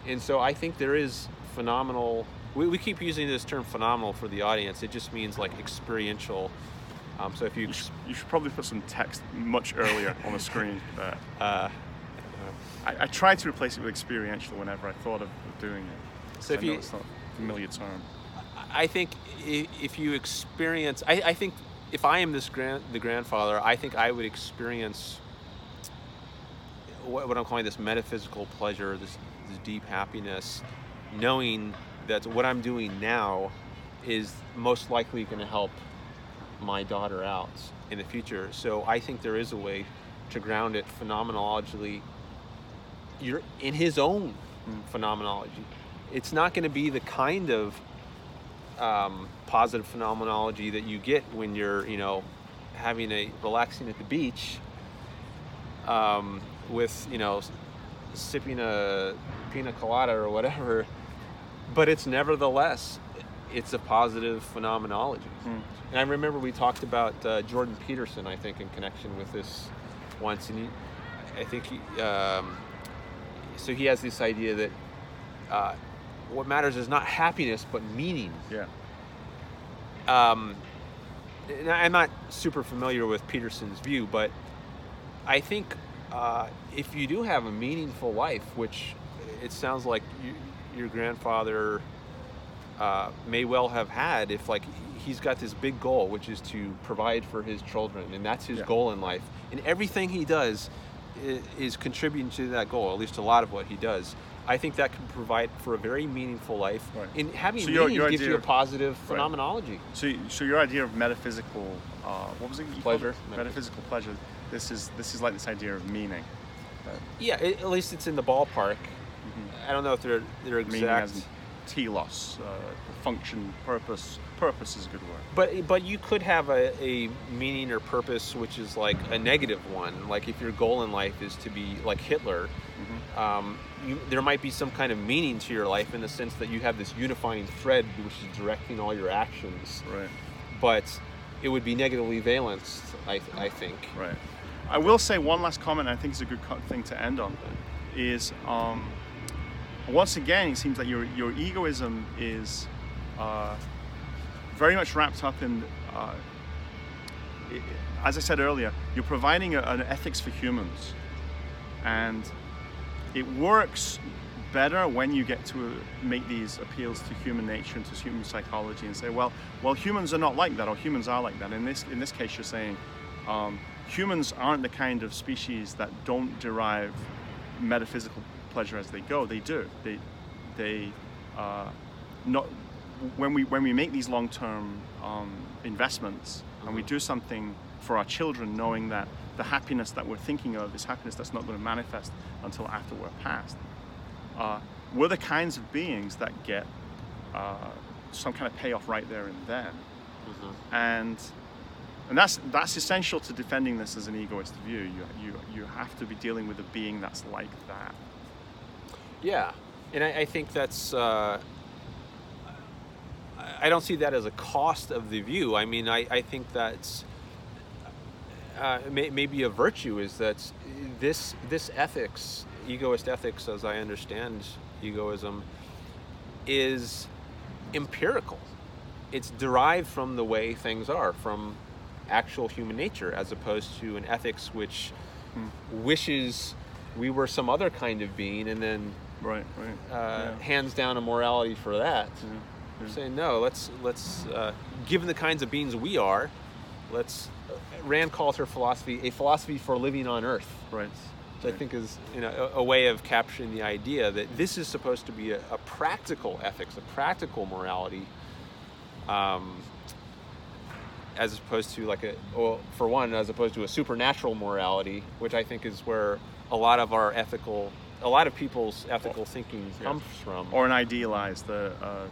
and so I think there is phenomenal. We, we keep using this term phenomenal for the audience. It just means like experiential. Um, so if you, You should, you should probably put some text much earlier on the screen. There. uh, I, I tried to replace it with experiential whenever I thought of doing it. So if you- it's not a familiar term. I think if you experience, I, I think if I am this grand, the grandfather, I think I would experience what, what I'm calling this metaphysical pleasure, this, this deep happiness, knowing that what I'm doing now is most likely going to help my daughter out in the future. So I think there is a way to ground it phenomenologically. You're in his own phenomenology. It's not going to be the kind of um, positive phenomenology that you get when you're, you know, having a relaxing at the beach um, with, you know, sipping a pina colada or whatever. But it's nevertheless, it's a positive phenomenology. Mm. And I remember we talked about uh, Jordan Peterson, I think, in connection with this once, and he, I think he, um, so he has this idea that uh, what matters is not happiness but meaning. Yeah. Um, and I'm not super familiar with Peterson's view, but I think uh, if you do have a meaningful life, which it sounds like you, your grandfather uh, may well have had, if like he's got this big goal, which is to provide for his children, and that's his Yeah. goal in life, and everything he does is, is contributing to that goal. At least a lot of what he does. I think that can provide for a very meaningful life. Right. And having So your- meaning your gives you idea a of- positive Right. phenomenology. So, so your idea of metaphysical, uh, what was it? Pleasure. it? Metaphysical pleasure. This is this is like this idea of meaning. Yeah, it, at least it's in the ballpark. I don't know if they're they're Meaning exact, telos, uh, function, purpose. Purpose is a good word. but but you could have a, a meaning or purpose which is like a negative one. Like if your goal in life is to be like Hitler, um, you, there might be some kind of meaning to your life in the sense that you have this unifying thread which is directing all your actions. Right. But it would be negatively valenced, I, I think. Right. I will say one last comment. I think is a good co- thing to end on. Is um, once again, it seems like your your egoism is uh, very much wrapped up in. Uh, as I said earlier, you're providing a, an ethics for humans, and it works better when you get to uh, make these appeals to human nature and to human psychology and say, well, well, humans are not like that, or humans are like that. In this in this case, you're saying um, humans aren't the kind of species that don't derive metaphysical pleasure as they go. They do. They they uh, not when we when we make these long-term um, investments and we do something for our children, knowing that the happiness that we're thinking of is happiness that's not going to manifest until after we're past. Uh, we're the kinds of beings that get uh, some kind of payoff right there and then, and and that's that's essential to defending this as an egoist view. You you you have to be dealing with a being that's like that. Yeah, and I, I think that's. Uh, I- don't see that as a cost of the view. I mean, I, I think that's uh, may, maybe a virtue is that this this ethics, egoist ethics, as I understand egoism, is empirical. It's derived from the way things are, from actual human nature, as opposed to an ethics which wishes we were some other kind of being and then Right, right. uh, yeah. hands down a morality for that. We're saying no. Let's let's uh, given the kinds of beings we are, let's. Rand calls her philosophy a philosophy for living on Earth. Right. which I think is you know a, a way of capturing the idea that this is supposed to be a, a practical ethics, a practical morality, um, as opposed to like a well, for one, as opposed to a supernatural morality, which I think is where a lot of our ethical, a lot of people's ethical thinking yeah. comes from. Or an idealized, uh, uh,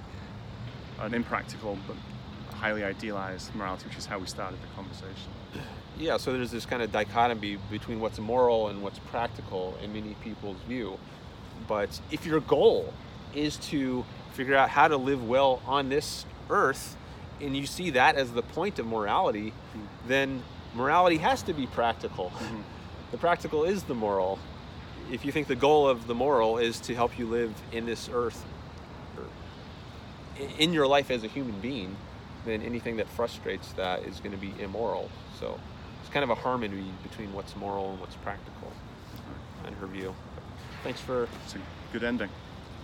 an impractical but highly idealized morality, which is how we started the conversation. Yeah, so there's this kind of dichotomy between what's moral and what's practical in many people's view. But if your goal is to figure out how to live well on this earth, and you see that as the point of morality, then morality has to be practical. The practical is the moral. If you think the goal of the moral is to help you live in this earth, or in your life as a human being, then anything that frustrates that is going to be immoral. So it's kind of a harmony between what's moral and what's practical, in her view. Thanks for. It's a good ending.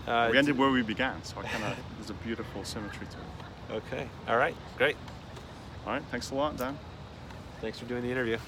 Uh, we ended where we began, so I kind of there's a beautiful symmetry to it. Okay. All right. Great. All right, thanks a lot, Dan. Thanks for doing the interview.